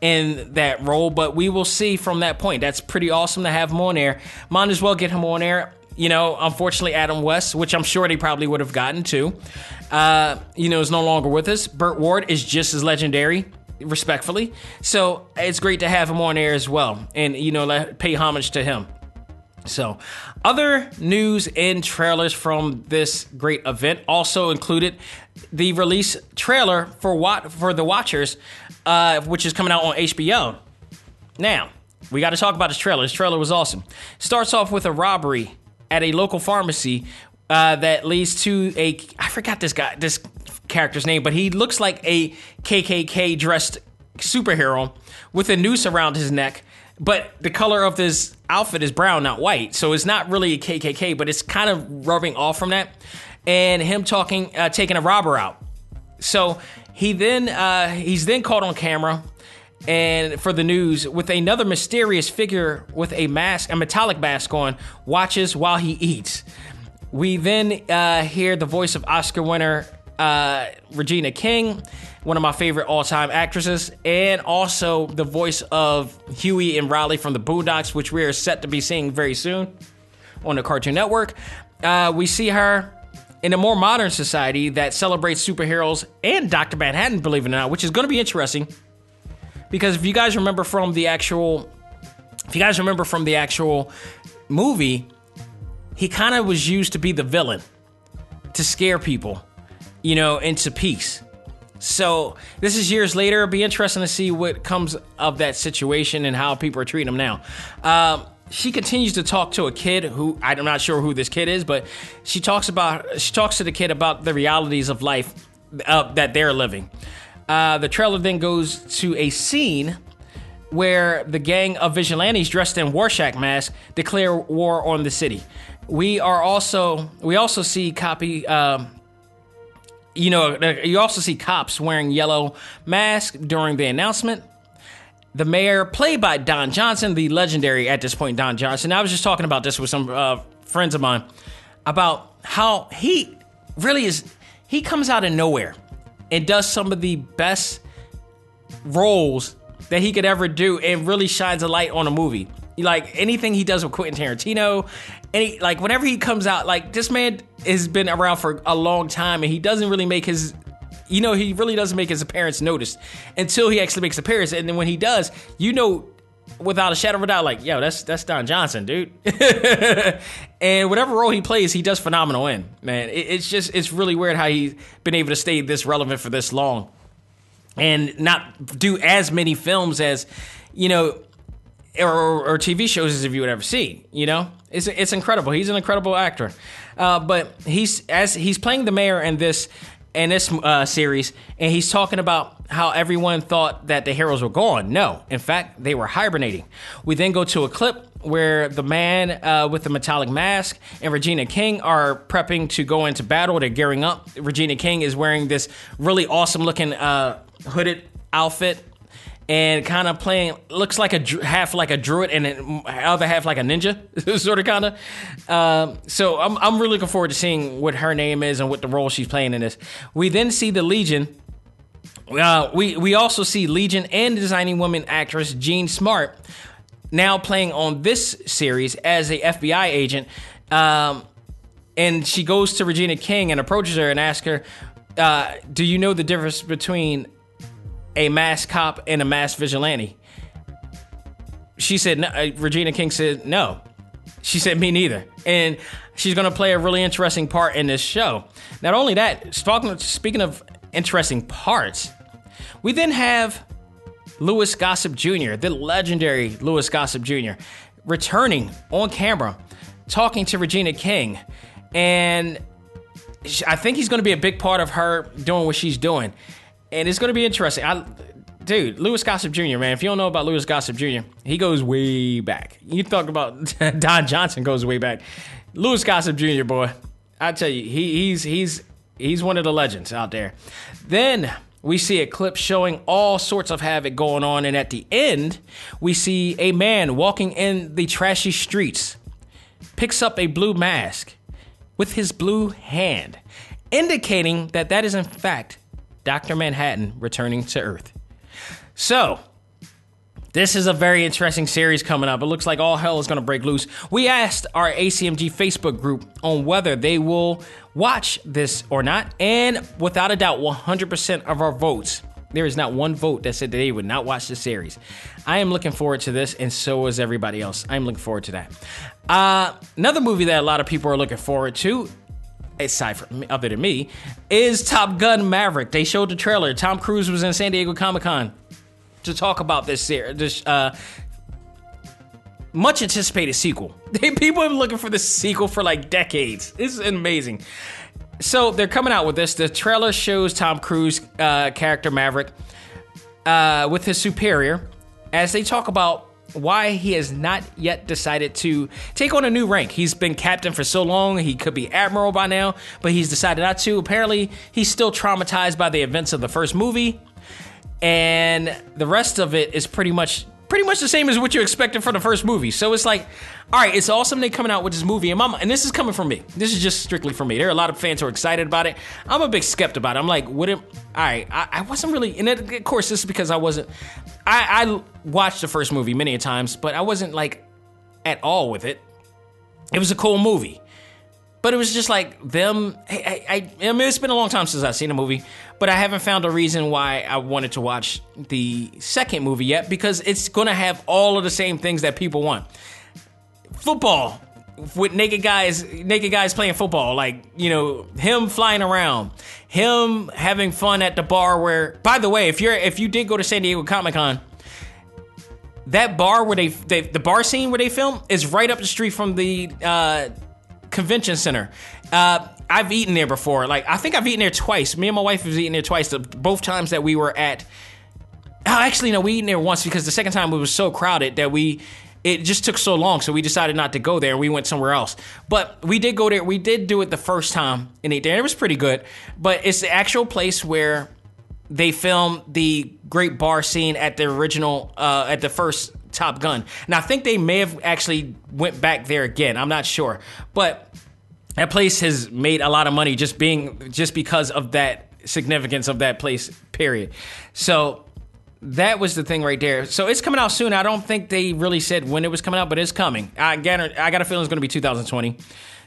in that role, but we will see from that point. That's pretty awesome to have him on air. Might as well get him on air. You know, unfortunately, Adam West, which I'm sure they probably would have gotten to, uh, you know, is no longer with us. Burt Ward is just as legendary, respectfully. So it's great to have him on air as well, and you know, let, pay homage to him. So, other news and trailers from this great event also included the release trailer for what for the Watchers, uh, which is coming out on HBO. Now, we got to talk about this trailer. This trailer was awesome. Starts off with a robbery at a local pharmacy uh, that leads to a I forgot this guy this character's name, but he looks like a KKK dressed superhero with a noose around his neck but the color of this outfit is brown, not white. So it's not really a KKK, but it's kind of rubbing off from that. And him talking, uh, taking a robber out. So he then uh, he's then caught on camera and for the news with another mysterious figure with a mask, a metallic mask on, watches while he eats. We then uh, hear the voice of Oscar winner uh, Regina King one of my favorite all time actresses, and also the voice of Huey and Riley from the Boondocks, which we are set to be seeing very soon on the Cartoon Network. Uh, we see her in a more modern society that celebrates superheroes and Dr. Manhattan, believe it or not, which is going to be interesting. Because if you guys remember from the actual, if you guys remember from the actual movie, he kind of was used to be the villain to scare people, you know, into peace. So this is years later. It'll be interesting to see what comes of that situation and how people are treating him now. Um, she continues to talk to a kid who I'm not sure who this kid is, but she talks about she talks to the kid about the realities of life uh, that they're living. Uh, the trailer then goes to a scene where the gang of vigilantes dressed in Rorschach masks declare war on the city. We are also we also see copy. Um, you know, you also see cops wearing yellow masks during the announcement. The mayor, played by Don Johnson, the legendary at this point Don Johnson. I was just talking about this with some uh, friends of mine about how he really is. He comes out of nowhere and does some of the best roles that he could ever do, and really shines a light on a movie. Like anything he does with Quentin Tarantino, any like whenever he comes out, like this man has been around for a long time, and he doesn't really make his you know, he really doesn't make his appearance noticed until he actually makes appearance. And then when he does, you know, without a shadow of a doubt, like, yo, that's that's Don Johnson, dude. [laughs] and whatever role he plays, he does phenomenal in. Man, it, it's just it's really weird how he's been able to stay this relevant for this long, and not do as many films as you know or, or, TV shows as if you would ever see. You know, it's it's incredible. He's an incredible actor. Uh, but he's as he's playing the mayor in this in this uh, series, and he's talking about how everyone thought that the heroes were gone. No, in fact, they were hibernating. We then go to a clip where the man uh, with the metallic mask and Regina King are prepping to go into battle. They're gearing up. Regina King is wearing this really awesome looking uh, hooded outfit and kind of playing looks like a half like a druid and the other half like a ninja [laughs] sort of kind of um, so I'm, I'm really looking forward to seeing what her name is and what the role she's playing in this. We then see the legion uh, we we also see legion and designing woman actress jean smart now playing on this series as a fbi agent. Um, and she goes to regina king and approaches her and asks her uh, do you know the difference between a mass cop and a mass vigilante? She said, no, uh, Regina King said, no. She said, me neither. And she's going to play a really interesting part in this show. Not only that, speaking of interesting parts, we then have Louis Gossett Jr., the legendary Louis Gossett Jr., returning on camera, talking to Regina King. And I think he's going to be a big part of her doing what she's doing and it's going to be interesting. I, dude, Louis Gossett Jr. Man, if you don't know about Louis Gossett Jr., he goes way back. You talk about [laughs] Don Johnson goes way back. Louis Gossett Jr. Boy, I tell you, he, he's he's he's one of the legends out there. Then we see a clip showing all sorts of havoc going on, and at the end, we see a man walking in the trashy streets, picks up a blue mask with his blue hand indicating that that is in fact Dr. Manhattan returning to Earth. So, this is a very interesting series coming up. It looks like all hell is going to break loose. We asked our ACMG Facebook group on whether they will watch this or not, and without a doubt, 100% of our votes. There is not one vote that said that they would not watch the series. I am looking forward to this, and so is everybody else. I'm looking forward to that. Uh, another movie that a lot of people are looking forward to aside from other than me, is Top Gun Maverick. They showed the trailer. Tom Cruise was in San Diego Comic Con to talk about this this uh, much anticipated sequel. [laughs] People have been looking for this sequel for like decades. This is amazing. So they're coming out with this. The trailer shows Tom Cruise uh, character Maverick uh, with his superior as they talk about why he has not yet decided to take on a new rank. He's been captain for so long, he could be admiral by now, but he's decided not to. Apparently, he's still traumatized by the events of the first movie, and the rest of it is pretty much pretty much the same as what you expected from the first movie. So it's like, all right, it's awesome they coming out with this movie, and mama, and this is coming from me. This is just strictly for me. There are a lot of fans who are excited about it. I'm a big skeptic about it. I'm like, would it? All right, I, I wasn't really, and it, of course, this is because I wasn't. I, I watched the first movie many times, but I wasn't like at all with it. It was a cool movie. But it was just like them. I, I, I, mean, it's been a long time since I've seen a movie, but I haven't found a reason why I wanted to watch the second movie yet because it's going to have all of the same things that people want. Football with naked guys, naked guys playing football, like you know him flying around, him having fun at the bar. Where, by the way, if you're if you did go to San Diego Comic Con, that bar where they, they the bar scene where they film is right up the street from the. Uh, convention center. Uh, I've eaten there before. Like I think I've eaten there twice. Me and my wife have eaten there twice. Both times that we were at. Oh, actually, no, we eaten there once because the second time it was so crowded that we. It just took so long, so we decided not to go there. We went somewhere else. But we did go there. We did do it the first time and ate there. It was pretty good. But it's the actual place where they filmed the great bar scene at the original, uh, at the first Top Gun. And I think they may have actually went back there again. I'm not sure, but that place has made a lot of money just being just because of that significance of that place. Period. So that was the thing right there. So it's coming out soon. I don't think they really said when it was coming out, but it's coming. I got I got a feeling it's going to be 2020.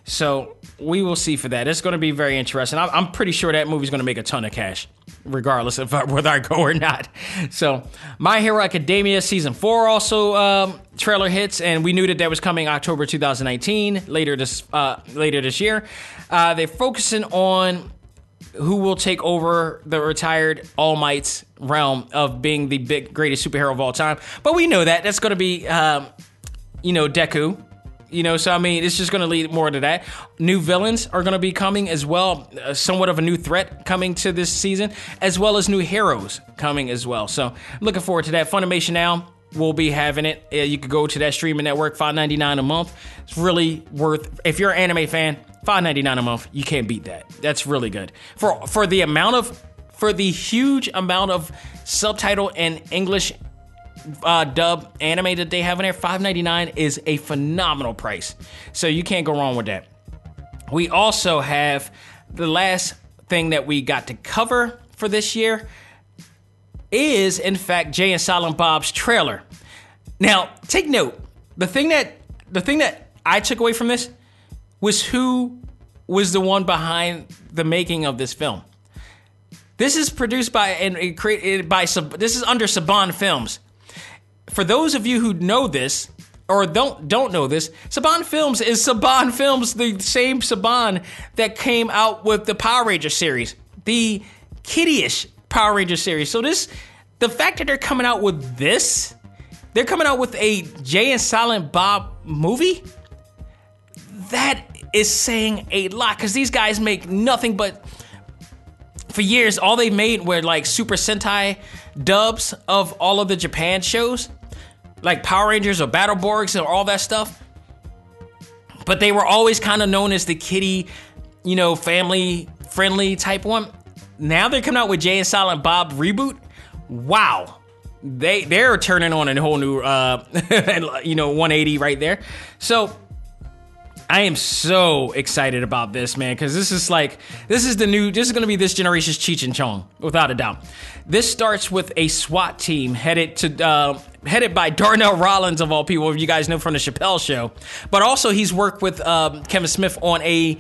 So we will see for that. It's going to be very interesting. I'm pretty sure that movie's going to make a ton of cash, regardless of [laughs] whether I go or not. So, My Hero Academia season four also um, trailer hits, and we knew that that was coming October 2019, later this uh, later this year. Uh, they're focusing on who will take over the retired All Might's realm of being the big greatest superhero of all time. But we know that that's going to be, um, you know, Deku you know, so I mean, it's just going to lead more to that. New villains are going to be coming as well, uh, somewhat of a new threat coming to this season, as well as new heroes coming as well. So, looking forward to that. Funimation now will be having it. You could go to that streaming network, five ninety nine a month. It's really worth. If you're an anime fan, five ninety nine a month, you can't beat that. That's really good for for the amount of for the huge amount of subtitle and English uh, dub anime that they have in there, five ninety nine is a phenomenal price. So you can't go wrong with that. We also have the last thing that we got to cover for this year is in fact Jay and Silent Bob's trailer. Now, take note. The thing that the thing that I took away from this was who was the one behind the making of this film. This is produced by and created by this is under Saban Films for those of you who know this or don't don't know this, Saban Films is Saban Films, the same Saban that came out with the Power Ranger series, the kiddyish Power Ranger series. So this, the fact that they're coming out with this, they're coming out with a Jay and Silent Bob movie. That is saying a lot because these guys make nothing but. For years, all they made were like Super Sentai dubs of all of the Japan shows, like Power Rangers or Beetleborgs or all that stuff. But they were always kind of known as the kitty, you know, family friendly type one. Now they're coming out with Jay and Silent Bob reboot. Wow. They they're turning on a whole new uh [laughs] you know 180 right there. So I am so excited about this, man, because this is like this is the new this is gonna be this generation's Cheech and Chong, without a doubt. This starts with a SWAT team headed to uh, headed by Donnell Rawlings of all people, if you guys know from the Chappelle show. But also he's worked with um, Kevin Smith on a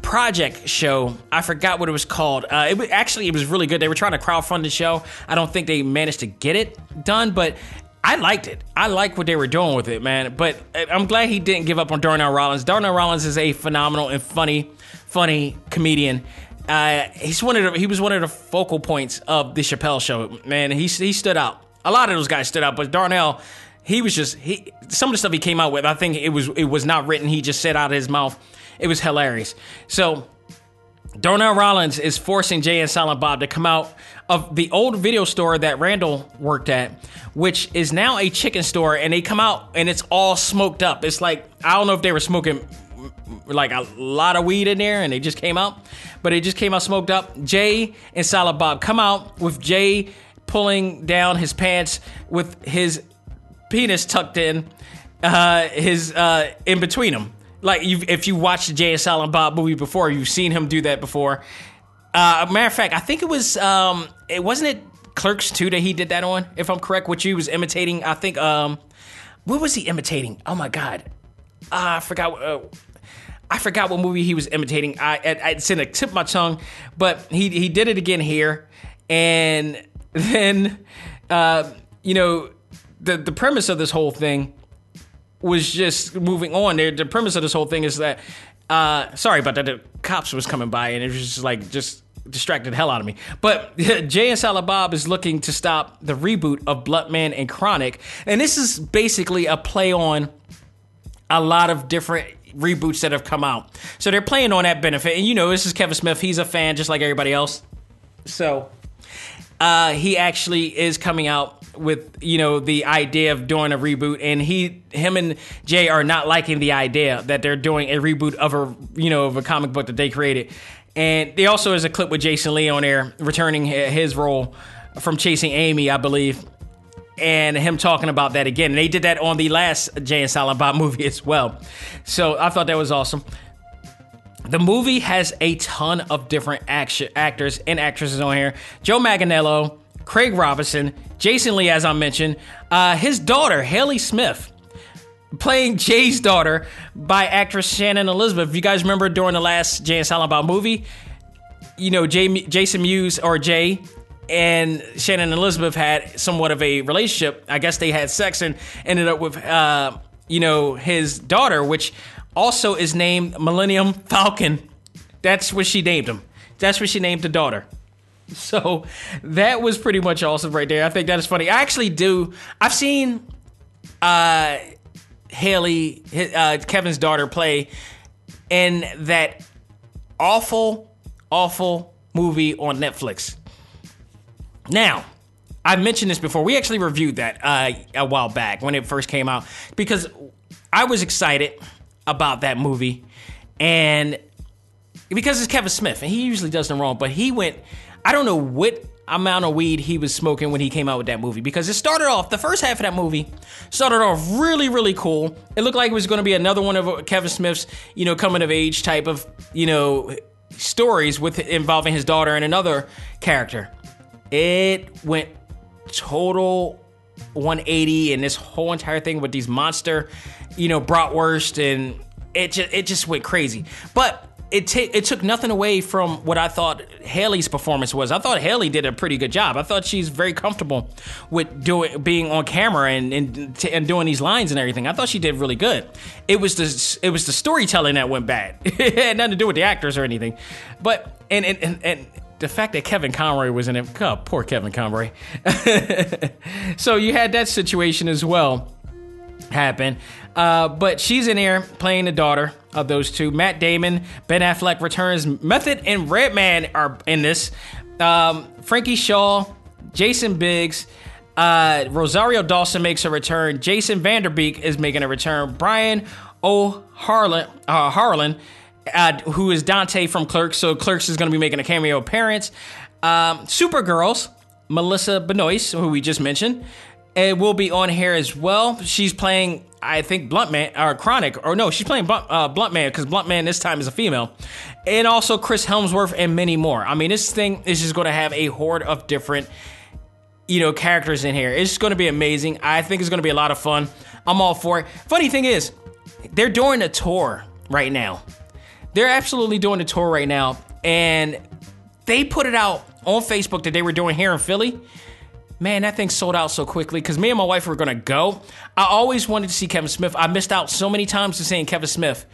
project show. I forgot what it was called. Uh, it actually it was really good. They were trying to crowdfund the show. I don't think they managed to get it done, but I liked it. I like what they were doing with it, man. But uh, I'm glad he didn't give up on Donnell Rawlings. Donnell Rawlings is a phenomenal and funny, funny comedian. Uh, he's one of the, he was one of the focal points of the Chappelle show. Man, he he stood out. A lot of those guys stood out, but Donnell, he was just he. Some of the stuff he came out with, I think it was it was not written. He just said out of his mouth. It was hilarious. So Darnell Rollins is forcing Jay and Silent Bob to come out of the old video store that Randall worked at, which is now a chicken store, and they come out and it's all smoked up. It's like I don't know if they were smoking like a lot of weed in there and they just came out, but it just came out smoked up. Jay and Silent Bob come out with Jay pulling down his pants with his penis tucked in, uh, his uh, in between them. Like if you watched the Jay and Silent Bob movie before, you've seen him do that before. Uh, matter of fact, I think it was um, it wasn't it Clerks two that he did that on, if I'm correct, which he was imitating. I think um, what was he imitating? Oh my god, uh, I forgot. Uh, I forgot what movie he was imitating. I, I it's in the tip of my tongue, but he he did it again here, and [laughs] then uh, you know the the premise of this whole thing was just moving on. The, the premise of this whole thing is that uh, sorry about that. The cops was coming by and it was just like just distracted the hell out of me. But [laughs] and Silent is looking to stop the reboot of Bluntman and Chronic, and this is basically a play on a lot of different reboots that have come out. So they're playing on that benefit, and you know this is Kevin Smith. He's a fan just like everybody else. So uh, he actually is coming out with you know the idea of doing a reboot, and he, him, and Jay are not liking the idea that they're doing a reboot of a you know of a comic book that they created. And there also is a clip with Jason Lee on there returning his role from Chasing Amy, I believe, and him talking about that again. And they did that on the last Jay and Silent Bob [laughs] movie as well. So I thought that was awesome. The movie has a ton of different action, actors and actresses on here. Joe Manganiello, Craig Robinson, Jason Lee, as I mentioned, uh, his daughter, Harley Smith, playing Jay's daughter by actress Shannon Elizabeth. If you guys remember during the last Jay and Silent Bob movie, you know, Jay, Jason Mewes or Jay and Shannon Elizabeth had somewhat of a relationship. I guess they had sex and ended up with, uh, you know, his daughter, which also is named Millennium Falcon. That's what she named him. That's what she named the daughter. So that was pretty much awesome right there. I think that is funny. I actually do. I've seen uh, Harley, uh, Kevin's daughter, play in that awful, awful movie on Netflix. Now, I mentioned this before. We actually reviewed that uh, a while back when it first came out because I was excited about that movie and because it's Kevin Smith and he usually does them wrong, but he went I don't know what amount of weed he was smoking when he came out with that movie. Because it started off the first half of that movie started off really really cool. It looked like it was going to be another one of uh, kevin smith's you know coming of age type of you know stories with involving his daughter and another character. It went total 180 and this whole entire thing with these monster you know bratwurst and it just, it just went crazy. But it, t- it took nothing away from what I thought Harley's performance was. I thought Harley did a pretty good job. I thought she's very comfortable with doing being on camera and and, t- and doing these lines and everything. I thought she did really good. It was the it was the storytelling that went bad. [laughs] it had nothing to do with the actors or anything. But and and and, and the fact that Kevin Conroy was in it, oh, poor Kevin Conroy. [laughs] so you had that situation as well happen. Uh, but she's in here playing the daughter of those two. Matt Damon, Ben Affleck returns. Method and Redman are in this. Um, Frankie Shaw, Jason Biggs, uh, Rosario Dawson makes a return. Jason Vanderbeek is making a return. Brian O'Halloran, uh, Harlan, uh, who is Dante from Clerks. So Clerks is going to be making a cameo appearance. Um, Supergirls, Melissa Benoist, who we just mentioned, and will be on here as well. She's playing, I think, Blunt Man or Chronic, or no, she's playing Blunt, uh, Blunt Man because Blunt Man this time is a female, and also Chris Hemsworth and many more. I mean, this thing is just going to have a horde of different, you know, characters in here. It's going to be amazing. I think it's going to be a lot of fun. I'm all for it. Funny thing is, they're doing a tour right now. They're absolutely doing a tour right now, and they put it out on Facebook that they were doing here in Philly. Man, that thing sold out so quickly because me and my wife were gonna go. I always wanted to see Kevin Smith. I missed out so many times to seeing Kevin Smith.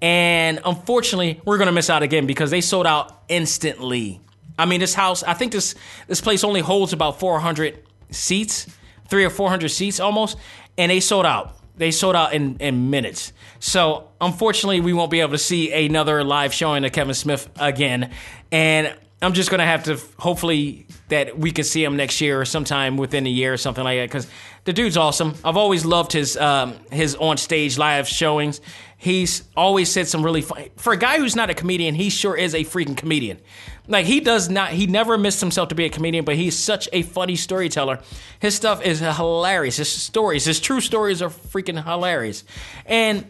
And unfortunately, we're gonna miss out again because they sold out instantly. I mean, this house, I think this this place only holds about 400 seats, three or 400 seats almost, and they sold out. They sold out in, in minutes. So unfortunately, we won't be able to see another live showing of Kevin Smith again. And I'm just gonna have to hopefully that we can see him next year or sometime within a year or something like that because the dude's awesome. I've always loved his um, his on stage live showings. He's always said some really fun. For a guy who's not a comedian, he sure is a freaking comedian. Like he does not, he never missed himself to be a comedian, but he's such a funny storyteller. His stuff is hilarious. His stories, his true stories are freaking hilarious, and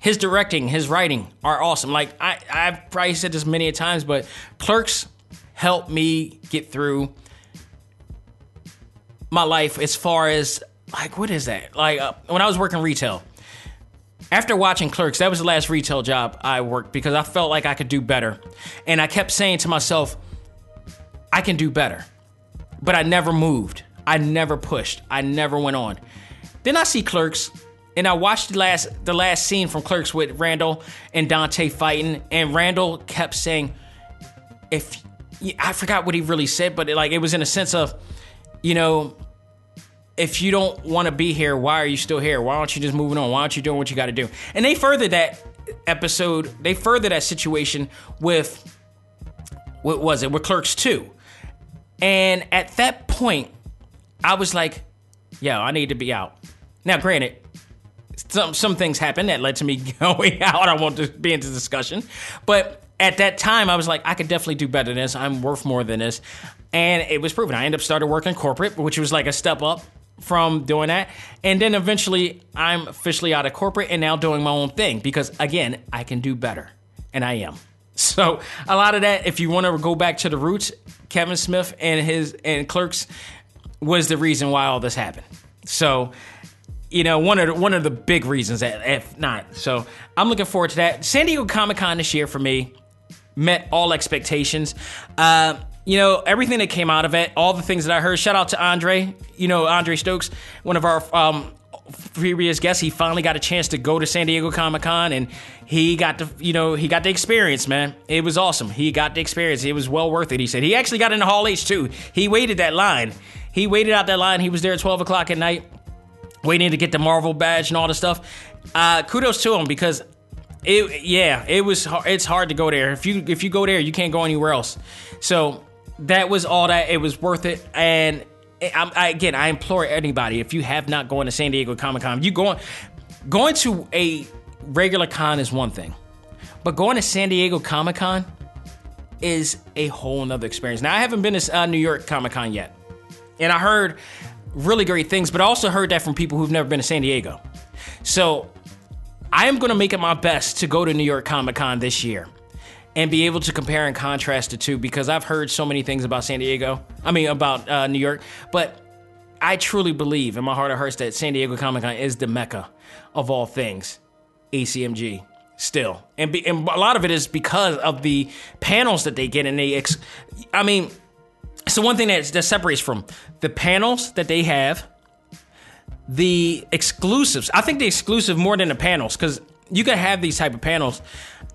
his directing, his writing are awesome. Like I, I've probably said this many times, but Clerks helped me get through my life as far as like what is that? Like uh, when I was working retail after watching Clerks, that was the last retail job I worked because I felt like I could do better. And I kept saying to myself, I can do better. But I never moved. I never pushed. I never went on. Then I see Clerks and I watched the last the last scene from Clerks with Randall and Dante fighting and Randall kept saying if I forgot what he really said, but it, like it was in a sense of you know if you don't want to be here, why are you still here? Why aren't you just moving on? Why aren't you doing what you got to do? And they further that episode, they further that situation with what was it? With Clerks 2. And at that point, I was like, yo, I need to be out. Now, granted, some some things happened that led to me [laughs] going out. I won't be into discussion. But at that time, I was like, I could definitely do better than this. I'm worth more than this. And it was proven. I ended up started working corporate, which was like a step up from doing that. And then eventually I'm officially out of corporate and now doing my own thing because again, I can do better. And I am. [laughs] So a lot of that, if you want to go back to the roots, Kevin Smith and his and clerks was the reason why all this happened. So you know, one of the, one of the big reasons that if not. So I'm looking forward to that. San Diego Comic Con this year for me met all expectations. Uh, you know, everything that came out of it, all the things that I heard. Shout out to Andre, you know, Andre Stokes, one of our um, previous guests. He finally got a chance to go to San Diego Comic Con and he got the, you know, he got the experience, man. It was awesome. He got the experience. It was well worth it. He said he actually got into Hall H too. He waited that line. He waited out that line. He was there at 12 o'clock at night, waiting to get the Marvel badge and all the stuff. Uh, kudos to him because it, yeah, it was. It's hard to go there. If you if you go there, you can't go anywhere else. So that was all that. It was worth it. And I, I, again, I implore anybody if you have not gone to San Diego Comic Con, you going going to a regular con is one thing, but going to San Diego Comic Con is a whole nother experience. Now I haven't been to uh, New York Comic Con yet, and I heard really great things, but I also heard that from people who've never been to San Diego. So I am going to make it my best to go to New York Comic Con this year and be able to compare and contrast the two because I've heard so many things about San Diego. I mean, about uh, New York, but I truly believe in my heart of hearts that San Diego Comic Con is the mecca of all things ACMG still. And, be, and a lot of it is because of the panels that they get and they, ex- I mean, so one thing that, that separates from the panels that they have, the exclusives. I think the exclusive more than the panels because you can have these type of panels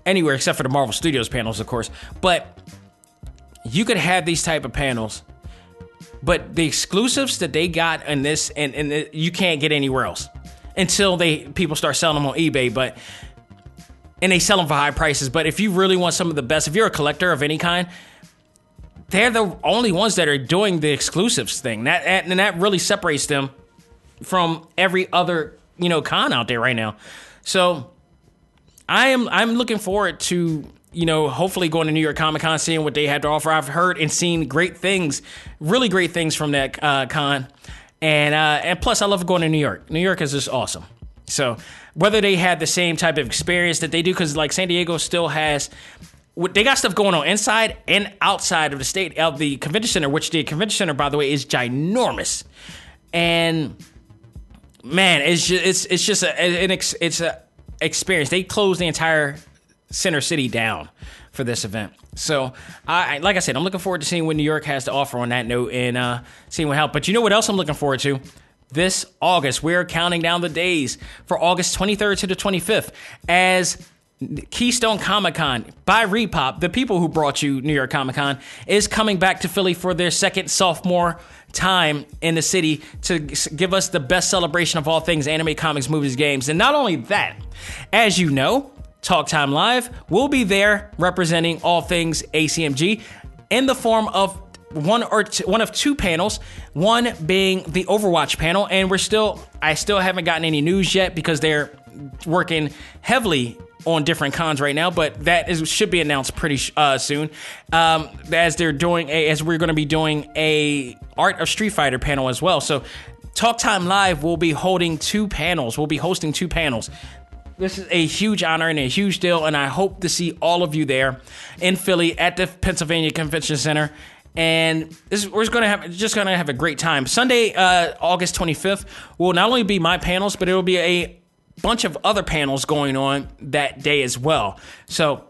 anywhere except for the Marvel Studios panels, of course. But you could have these type of panels, but the exclusives that they got in this and, and you can't get anywhere else until they people start selling them on eBay. But and they sell them for high prices. But if you really want some of the best, if you're a collector of any kind, they're the only ones that are doing the exclusives thing. That and that really separates them from every other you know con out there right now. So I am I'm looking forward to you know hopefully going to New York Comic Con, seeing what they had to offer. I've heard and seen great things, really great things from that uh, con, and uh, and plus I love going to New York. New York is just awesome. So whether they had the same type of experience that they do, because like San Diego still has they got stuff going on inside and outside of the state of the convention center, which the convention center, by the way, is ginormous. And man, it's just it's it's just a, an ex, it's a experience. They closed the entire center city down for this event. So, I like I said, I'm looking forward to seeing what New York has to offer on that note and uh, seeing what help. But you know what else I'm looking forward to? This August, we're counting down the days for August 23rd to the 25th as Keystone Comic Con by ReedPop, the people who brought you New York Comic Con, is coming back to Philly for their second sophomore time in the city to give us the best celebration of all things anime, comics, movies, games. And not only that, as you know, Talk Time Live will be there representing all things ACMG in the form of one or two, one of two panels, one being the Overwatch panel, and we're still I still haven't gotten any news yet because they're working heavily on different cons right now, but that is should be announced pretty uh, soon. Um, as they're doing a, as we're going to be doing a Art of Street Fighter panel as well. So, Talk Time Live will be holding two panels. We'll be hosting two panels. This is a huge honor and a huge deal, and I hope to see all of you there in Philly at the Pennsylvania Convention Center. And this, we're just gonna have just gonna have a great time. Sunday, uh, August 25th, will not only be my panels, but it will be a bunch of other panels going on that day as well. So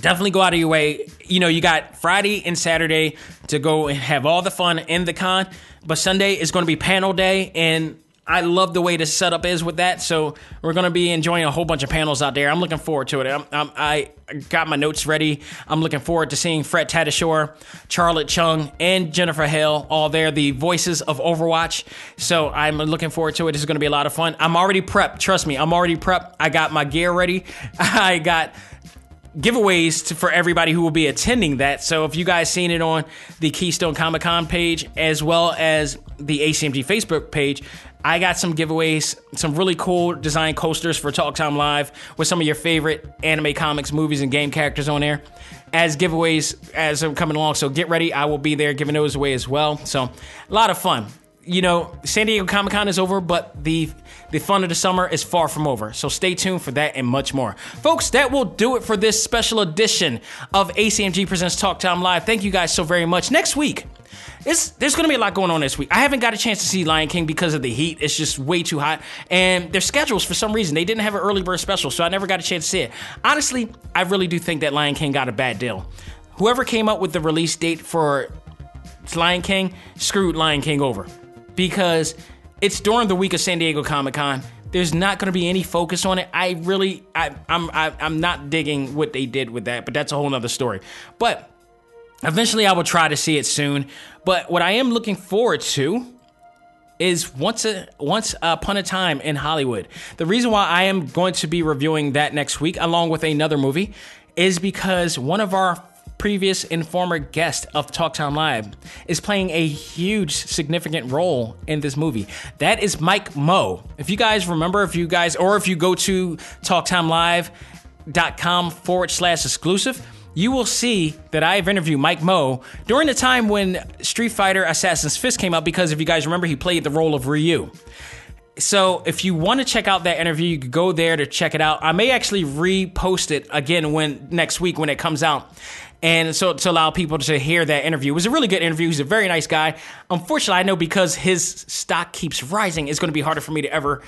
definitely go out of your way. You know, you got Friday and Saturday to go and have all the fun in the con, but Sunday is going to be panel day and I love the way the setup is with that. So we're going to be enjoying a whole bunch of panels out there. I'm looking forward to it. I'm, I'm, i got my notes ready. I'm looking forward to seeing Fred Tatasciore, Charlet Chung, and Jennifer Hale all there, the voices of Overwatch. So I'm looking forward to it. This is going to be a lot of fun. I'm already prepped. Trust me, I'm already prepped. I got my gear ready. [laughs] I got giveaways to, for everybody who will be attending that. So if you guys seen it on the Keystone Comic Con page as well as the ACMG Facebook page, I got some giveaways, some really cool design coasters for Talk Time Live with some of your favorite anime, comics, movies, and game characters on there as giveaways as I'm coming along. So get ready. I will be there giving those away as well. So a lot of fun. You know, San Diego Comic Con is over, but the the fun of the summer is far from over. So stay tuned for that and much more. Folks, that will do it for this special edition of ACMG Presents Talk Time Live. Thank you guys so very much. Next week, it's, there's going to be a lot going on this week. I haven't got a chance to see Lion King because of the heat. It's just way too hot. And their schedules, for some reason, they didn't have an early bird special, so I never got a chance to see it. Honestly, I really do think that Lion King got a bad deal. Whoever came up with the release date for Lion King screwed Lion King over because it's during the week of San Diego Comic Con. There's not going to be any focus on it. I really, I, I'm, I, am i am not digging what they did with that, but that's a whole nother story. But Eventually, I will try to see it soon. But what I am looking forward to is once a once upon a time in Hollywood. The reason why I am going to be reviewing that next week, along with another movie, is because one of our previous and former guest of Talk Time Live is playing a huge significant role in this movie. That is Mike Moh. If you guys remember, if you guys or if you go to talktimelive.com forward slash exclusive you will see that I have interviewed Mike Moh during the time when Street Fighter Assassin's Fist came out because if you guys remember, he played the role of Ryu. So if you want to check out that interview, you could go there to check it out. I may actually repost it again when next week when it comes out. And so to allow people to hear that interview. It was a really good interview. He's a very nice guy. Unfortunately, I know because his stock keeps rising, it's going to be harder for me to ever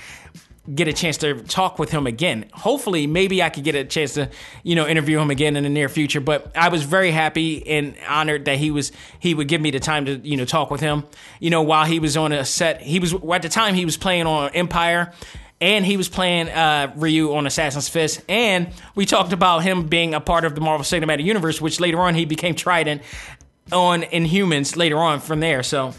get a chance to talk with him again. Hopefully, maybe I could get a chance to, you know, interview him again in the near future. But I was very happy and honored that he was he would give me the time to, you know, talk with him. You know, while he was on a set, he was at the time he was playing on Empire. And he was playing uh, Ryu on Assassin's Fist, and we talked about him being a part of the Marvel Cinematic Universe, which later on he became Triton on Inhumans later on from there. So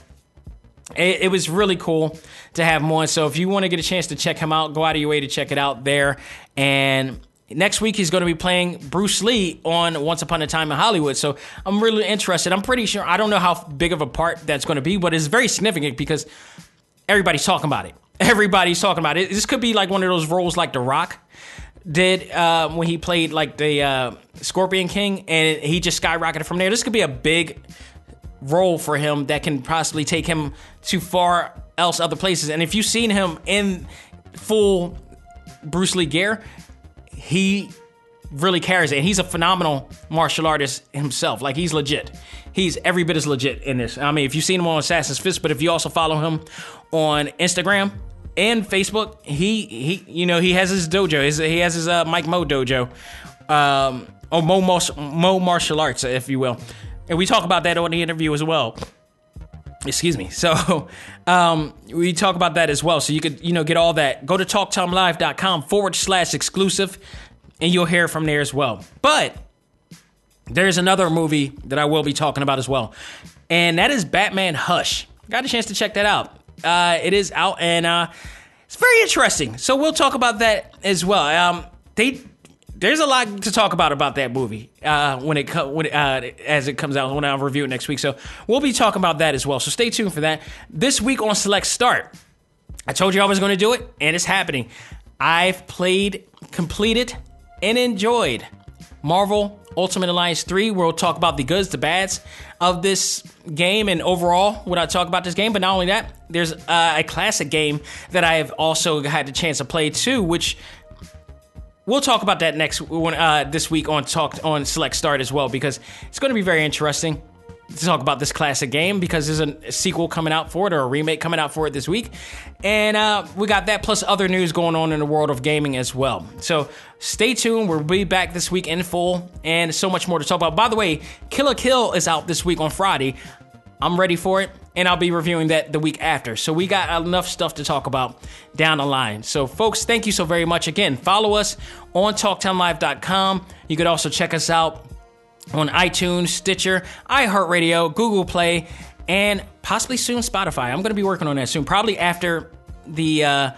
it, it, was really cool to have him on. So if you want to get a chance to check him out, go out of your way to check it out there. And next week he's going to be playing Bruce Lee on Once Upon a Time in Hollywood. So I'm really interested. I'm pretty sure I don't know how big of a part that's going to be, but it's very significant because everybody's talking about it. Everybody's talking about it. This could be like one of those roles like The Rock did uh, when he played like the uh, Scorpion King, and he just skyrocketed from there. This could be a big role for him that can possibly take him to far else other places. And if you've seen him in full Bruce Lee gear, he really carries it. And he's a phenomenal martial artist himself. Like he's legit. He's every bit as legit in this. I mean, if you've seen him on Assassin's Fist, but if you also follow him on Instagram and Facebook, he he you know he has his dojo. His, he has his uh, Mike Moh dojo, um, or Moh, Moh martial arts, if you will. And we talk about that on the interview as well. Excuse me. So [laughs] um, we talk about that as well. So you could, you know, get all that. Go to talktimelive.com forward slash exclusive and you'll hear from there as well. But there's another movie that I will be talking about as well. And that is Batman Hush. Got a chance to check that out. Uh, it is out and uh, it's very interesting. So we'll talk about that as well. Um, they there's a lot to talk about about that movie uh, when it when uh, as it comes out when I review it next week. So we'll be talking about that as well. So stay tuned for that. This week on Select Start, I told you I was going to do it, and it's happening. I've played, completed, and enjoyed Marvel Ultimate Alliance 3. where We'll talk about the goods, the bads of this game, and overall what I talk about this game. But not only that, there's uh, a classic game that I have also had the chance to play too, which we'll talk about that next uh, this week on talk on select start as well because it's going to be very interesting to talk about this classic game because there's a sequel coming out for it or a remake coming out for it this week and uh, we got that plus other news going on in the world of gaming as well so stay tuned we'll be back this week in full and so much more to talk about by the way Kill la Kill is out this week on friday i'm ready for it and I'll be reviewing that the week after. So we got enough stuff to talk about down the line. So, folks, thank you so very much. Again, follow us on TalkTimeLive.com. You could also check us out on iTunes, Stitcher, iHeartRadio, Google Play, and possibly soon Spotify. I'm going to be working on that soon, probably after the uh,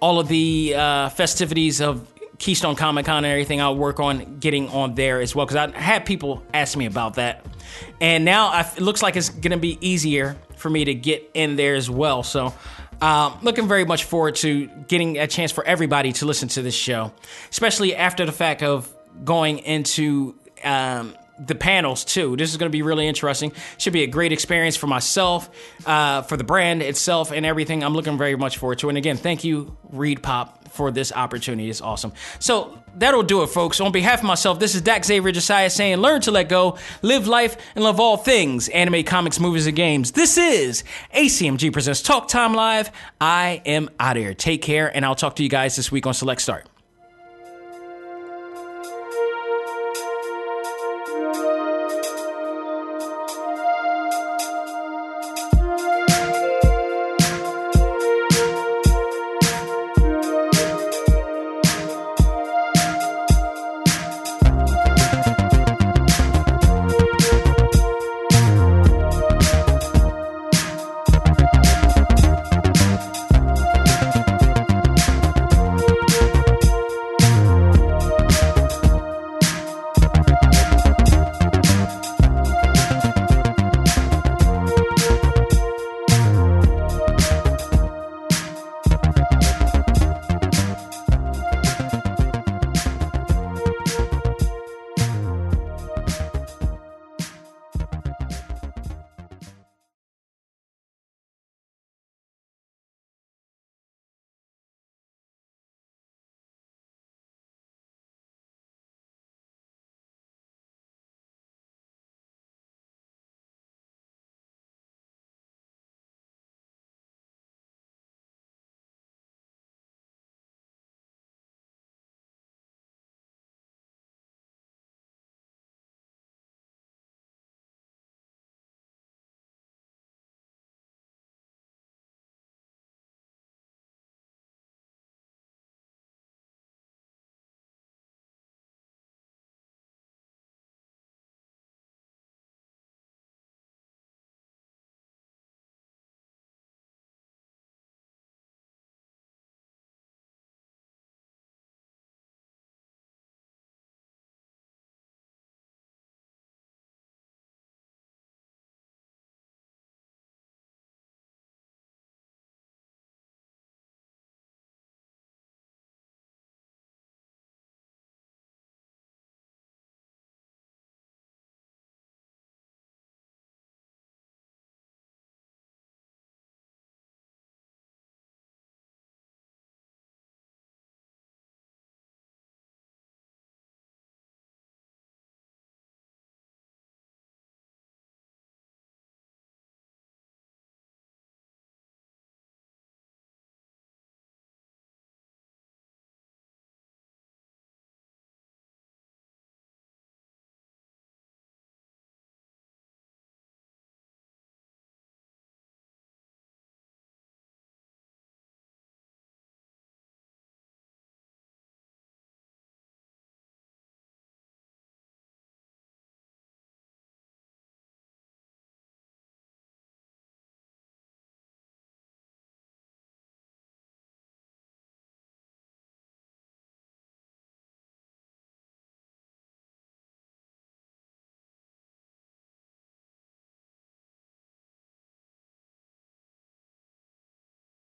all of the uh, festivities of Keystone Comic Con and everything. I'll work on getting on there as well because I had people ask me about that, and now I, it looks like it's going to be easier for me to get in there as well. So, um, looking very much forward to getting a chance for everybody to listen to this show, especially after the fact of going into um, the panels too. This is going to be really interesting. Should be a great experience for myself, uh, for the brand itself, and everything. I'm looking very much forward to. it. And again, thank you, ReedPop, for this opportunity. It's awesome. So that'll do it, folks. On behalf of myself, this is Dak Xavier Josiah saying, learn to let go, live life, and love all things anime, comics, movies, and games. This is ACMG Presents Talk Time Live. I am out of here. Take care, and I'll talk to you guys this week on Select Start.